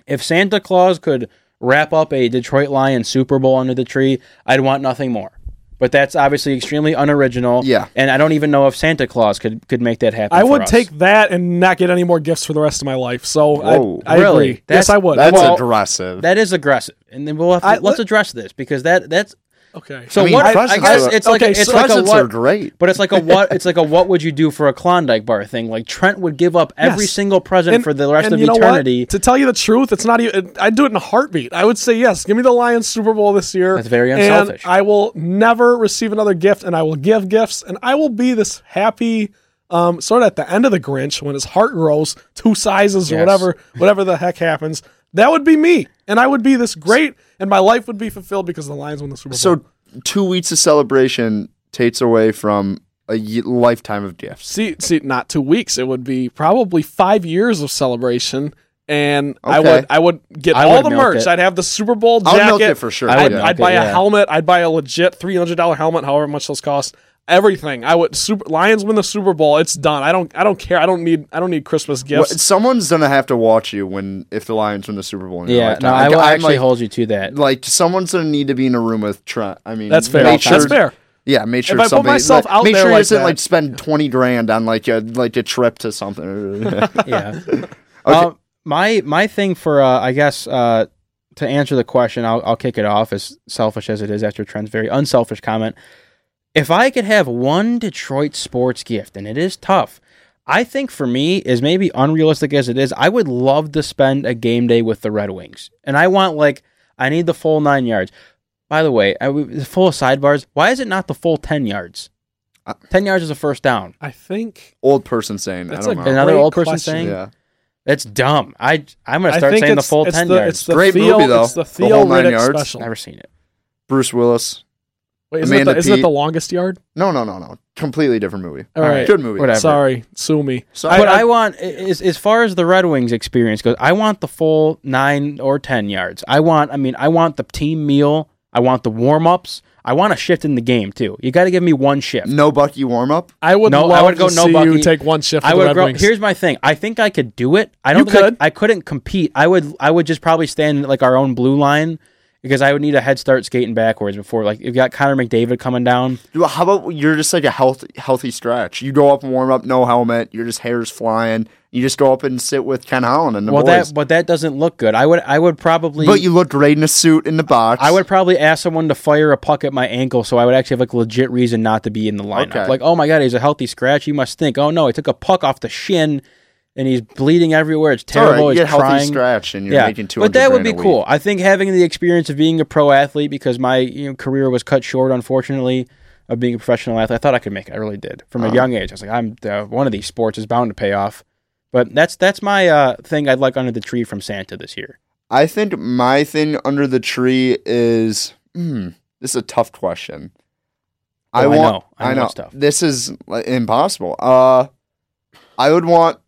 If Santa Claus could wrap up a Detroit Lions Super Bowl under the tree, I'd want nothing more. But that's obviously extremely unoriginal. Yeah. And I don't even know if Santa Claus could could make that happen. I for would us. take that and not get any more gifts for the rest of my life. So Whoa. I, I Really? agree. That's- yes, I would. That's Well, aggressive. that is aggressive, and then we'll have to, I- let's address this because that that's okay. so I mean, what I, presents guess are- it's like a, okay, it's so like a what are great. But it's like a what? It's like a what would you do for a Klondike bar thing? Like Trent would give up every Yes. single present And- for the rest of you know what? eternity. To tell you the truth, it's not even. I'd do it in a heartbeat. I would say yes. Give me the Lions Super Bowl this year. That's very and unselfish. I will never receive another gift, and I will give gifts, and I will be this happy. Um, sort of at the end of the Grinch when his heart grows two sizes or Yes. whatever, whatever the heck happens. That would be me, and I would be this great, and my life would be fulfilled because the Lions won the Super Bowl. So two weeks of celebration takes away from a y- lifetime of gifts. See, see, not two weeks. It would be probably five years of celebration, and I would, I would get I all would the merch. it. I'd have the Super Bowl I'll jacket. milk it for sure. I would I'd, milk I'd it, buy yeah. a helmet. I'd buy a legit three hundred dollar helmet, however much those cost. Everything. I would super Lions win the Super Bowl. It's done. I don't I don't care. I don't need I don't need Christmas Well, gifts. someone's gonna have to watch you when if the Lions win the Super Bowl. In Yeah, no, I will I'm actually like, hold you to that. like someone's gonna need to be in a room with Trent. I mean, That's fair. Make sure, That's fair. Yeah, make sure If I put myself like, out make there sure like he doesn't that- like spend twenty grand on like a like a trip to something. yeah. Um, my my thing for uh, I guess uh, to answer the question, I'll I'll kick it off as selfish as it is after Trent's very unselfish comment. If I could have one Detroit sports gift, and it is tough, I think for me, as maybe unrealistic as it is, I would love to spend a game day with the Red Wings, and I want like I need the full nine yards. By the way, I, full of sidebars. Why is it not the full ten yards? Uh, Ten yards is a first down. I think Old person saying. That's I don't a know. Another old person question. saying yeah, that's dumb. I I'm gonna start saying the full ten the, yards. It's the Great Theo, movie, though. It's the The whole nine Riddick yards. special. Never seen it. Bruce Willis. Wait, isn't, it the, isn't it Peet. the longest yard? No, no, no, no. Completely different movie. All right. good movie. Whatever. Sorry, sue me. So, but I, want as as far as the Red Wings experience goes, I want the full nine or ten yards. I want. I mean, I want the team meal. I want the warm ups. I want a shift in the game too. You got to give me one shift. no Bucky warm up. I would No, I love would go to no see you Bucky. take one shift. I for the would Red grow. Wings. Here's my thing. I think I could do it. I don't You think I- could. I, couldn't compete. I would. I would just probably stand like our own blue line because I would need a head start skating backwards before. Like you've got Connor McDavid coming down. How about you're just like a healthy healthy stretch? You go up and warm up, no helmet. You're just hairs flying. You just go up and sit with Ken Holland and the well, boys. that but that doesn't look good. I would. I would probably. but you look great in a suit in the box. I would probably ask someone to fire a puck at my ankle, so I would actually have like legit reason not to be in the lineup. Okay. Like, oh my god, he's a healthy scratch. You must think, oh no, he took a puck off the shin, and he's bleeding everywhere. It's It's terrible. right. You He's get a healthy crying. scratch and you're yeah, making two but that would be cool. I think having the experience of being a pro athlete because my you know, career was cut short, unfortunately, of being a professional athlete. I thought I could make it. I really did from a Uh-huh. young age. I was like, I'm uh, one of these sports is bound to pay off. But that's that's my uh, thing I'd like under the tree from Santa this year. I think my thing under the tree is hmm, this is a tough question. Oh, I want, know. I I know know. This is impossible. Uh, I would want.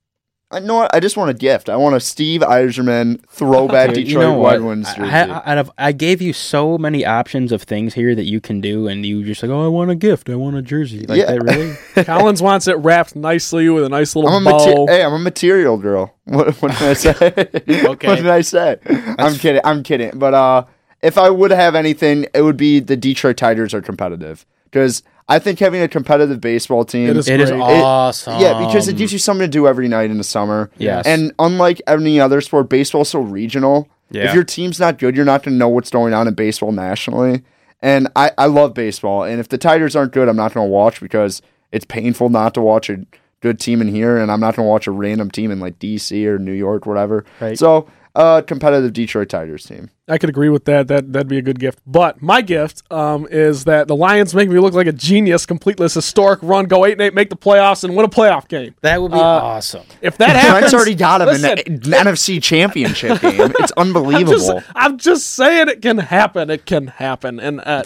I know. I just want a gift. I want a Steve Yzerman throwback Dude, Detroit you know Red what? Wings I, jersey. I, out of, I gave you so many options of things here that you can do, and you just like, oh, I want a gift, I want a jersey, like Yeah. that. Really? Collins wants it wrapped nicely with a nice little I'm a bow. mate- hey, I'm a material girl. What, what did I say? Okay. What did I say? I'm kidding. I'm kidding. But uh, if I would have anything, it would be the Detroit Tigers are competitive because I think having a competitive baseball team It is it is great. awesome. Yeah, because it gives you something to do every night in the summer. Yes. And unlike any other sport, baseball's so regional. Yeah. If your team's not good, you're not going to know what's going on in baseball nationally. And I, I love baseball. And if the Tigers aren't good, I'm not going to watch because it's painful not to watch a good team in here. And I'm not going to watch a random team in like DC or New York, whatever. Right. So, uh, competitive Detroit Tigers team. I could agree with that. That that'd be a good gift. But my gift um, is that the Lions make me look like a genius, complete this historic run, go eight and eight, make the playoffs, and win a playoff game. that would be Uh, awesome. If that happens, Trent's already got him listen, in the NFC Championship game. It's I'm unbelievable. just, I'm just saying it can happen. It can happen, and uh,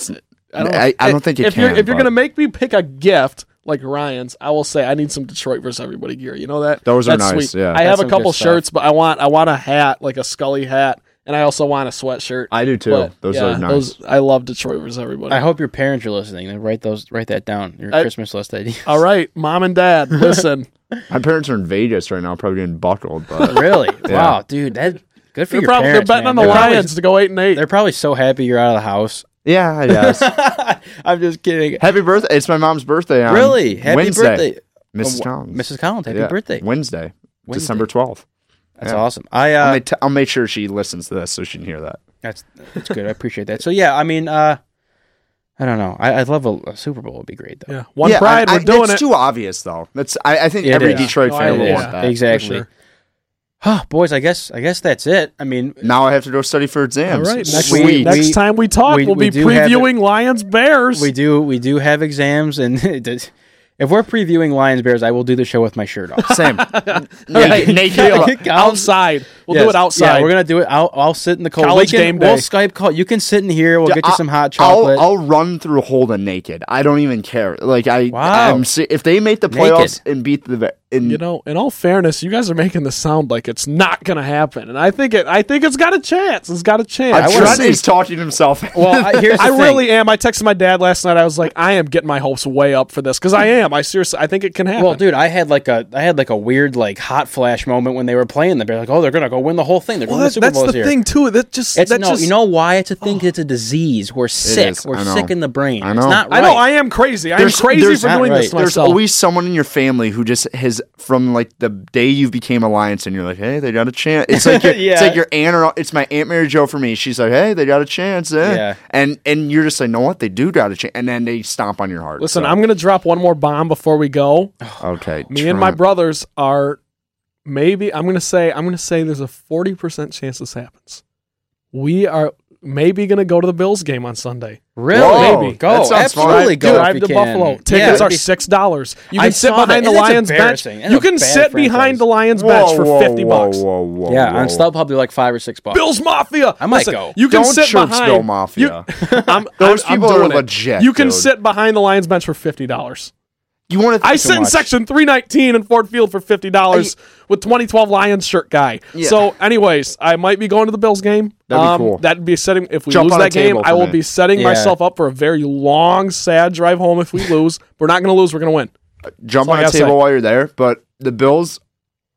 I don't. I- I don't think it if You're, can, if you're gonna make me pick a gift like Ryan's, I will say I need some Detroit versus everybody gear. You know that? Those are That's nice, Sweet. yeah. I That's have a couple good stuff. shirts, but I want I want a hat like a Scully hat, and I also want a sweatshirt. I do too. But, those yeah, are nice. Those, I love Detroit versus everybody. I hope your parents are listening. and Write those. Write that down. Your I- Christmas list idea. All right, mom and dad, listen. My parents are in Vegas right now, probably getting buckled. But really? Wow, dude. That good for They're, your probably, they're betting man. on the They're probably- Lions to go eight and eight. They're probably so happy you're out of the house. Yeah, I guess. I'm just kidding. Happy birthday! It's my mom's birthday. On really? Happy Wednesday. birthday, Mrs. Oh, Collins. Mrs. Collins. Happy Yeah, birthday. Wednesday, Wednesday. December twelfth. That's yeah. awesome. I I'll, uh, make t- I'll make sure she listens to this so she can hear that. that's that's good. I appreciate that. So yeah, I mean, uh, I don't know. I, I'd love a, a Super Bowl. Would be great though. yeah, one yeah, pride. I, we're doing it. it's it. too obvious though. That's I, I think It every is. Detroit fan I- will yeah. want that. Exactly. For sure. Huh, boys, I guess I guess that's it. I mean, Now I have to go study for exams. right, next, We- week, next we- time we talk, we- we, will we be have previewing Lions Bears. we do we do have exams, and if we're previewing Lions Bears, I will do the show with my shirt off. Same. Right. Naked, naked, Deal. Collins- outside. We'll do it outside. Yeah, we're gonna do it. I'll, I'll sit in the cold. College we can, game We'll. Skype call. You can sit in here. We'll get you I- some hot I'll- chocolate. I'll, run through Holden naked. I don't even care. Like I, Wow. I'm if they make the Naked. playoffs and beat the, in, you know, in all fairness, you guys are making this sound like it's not going to happen, and I think it. I think it's got a chance. It's got a chance. I wanna Trent see- is talking himself. well, I, here's the I thing. really am. I texted my dad last night. I was like, I am getting my hopes way up for this because I am. I seriously, I think it can happen. Well, dude, I had like a I had like a weird like hot flash moment when they were playing the Bears. Like, oh, they're gonna go win the whole thing. They're Well, going that- to Super that's Bowls the here. thing too. That just It's that no, just, you know why? It's a thing. It's a disease. We're sick. is. We're sick in the brain. I It's know. not right. I know I am crazy. I am crazy for doing right. this to There's always someone in your family who just has from like the day you became alliance, and you're like, hey, they got a chance. It's like your, Yeah. it's like your aunt or it's my aunt Mary Jo for me. She's like, hey, they got a chance. Eh. Yeah. and and you're just like, no, what they do got a chance, and then they stomp on your heart. Listen, So- I'm gonna drop one more bomb before we go. okay. Me and my brothers are maybe I'm gonna say I'm gonna say there's a forty percent chance this happens. We are maybe gonna go to the Bills game on Sunday. Really? Whoa, Maybe. that Go. sounds fun. Absolutely go. if Drive you to can. Buffalo. Yeah, Tickets are six dollars. You I can sit saw that, behind the Lions bench. You can bad sit behind the Lions Whoa, bench for fifty whoa, bucks. Whoa, whoa, Yeah, whoa. on StubHub they're like five or six bucks. Bills Mafia. I might Listen, go. You can Don't sit chirp behind Bill Mafia. You, I'm, Those I'm, I'm people are doing it. legit, You can dude. sit behind the Lions bench for fifty dollars. You want to? I sit in section 319 in Ford Field for $50 with 2012 Lions shirt guy. Yeah. So, anyways, I might be going to the Bills game. That'd be Um, cool. That'd be setting, if we Jump lose that game, I will me. be setting Yeah. myself up for a very long, sad drive home if we lose. We're not going to lose. We're going to win. jump That's on the table say. while you're there. But the Bills,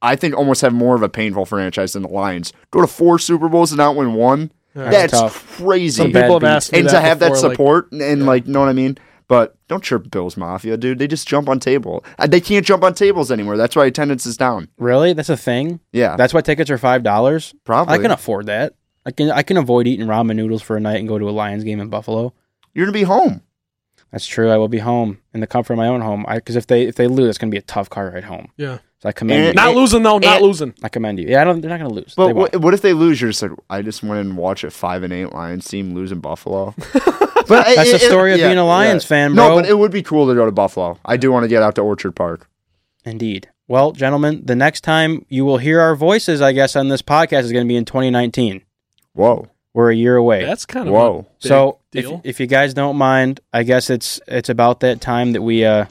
I think, almost have more of a painful franchise than the Lions. Go to four Super Bowls and not win one. That's tough. crazy. Some people have beats. asked me and that to have that before, like, support and, and like, you know what I mean? But don't chirp Bills Mafia, dude. They just jump on table. Uh, They can't jump on tables anymore. That's why attendance is down. Really? That's a thing. Yeah, That's why tickets are five dollars. probably. I can afford that. I can. I can avoid eating ramen noodles for a night and go to a Lions game in Buffalo. You're gonna be home. That's true. I will be home in the comfort of my own home. Because if they if they lose, it's gonna be a tough car ride home. Yeah. So I commend And- you. Not losing, though. Not and- losing. I commend you. Yeah, I don't. They're not gonna lose. But what, what if they lose? You're just like, I just went and watched a five and eight Lions team lose in Buffalo. but That's the story of being a Lions fan, bro. No, but it would be cool to go to Buffalo. I do want to get out to Orchard Park. Indeed. Well, gentlemen, the next time you will hear our voices, I guess, on this podcast is going to be in 2019. Whoa, We're a year away. That's kind of whoa. a big so if, deal. if you guys don't mind, I guess it's it's about that time that we uh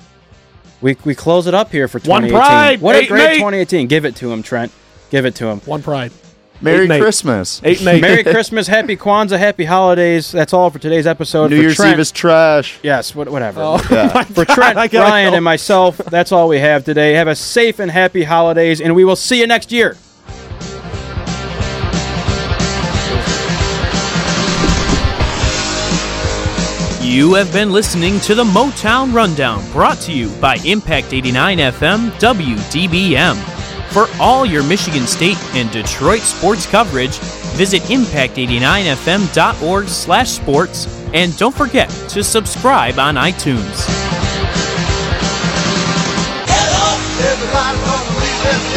we we close it up here for One pride, what eight a great eight. 2018! Give it to him, Trent. Give it to him. One pride. Merry Eight and eight. Christmas. Eight and eight. Merry Christmas, Happy Kwanzaa, Happy Holidays. That's all for today's episode. New for Year's Trent, Eve is trash. yes, what, whatever. Oh, Yeah. For Trent, I gotta Ryan, go. and myself, that's all we have today. Have a safe and happy holidays, and we will see you next year. You have been listening to the Motown Rundown brought to you by Impact 89 FM WDBM. For all your Michigan State and Detroit sports coverage, visit impact89fm.org slash sports and don't forget to subscribe on iTunes. Everybody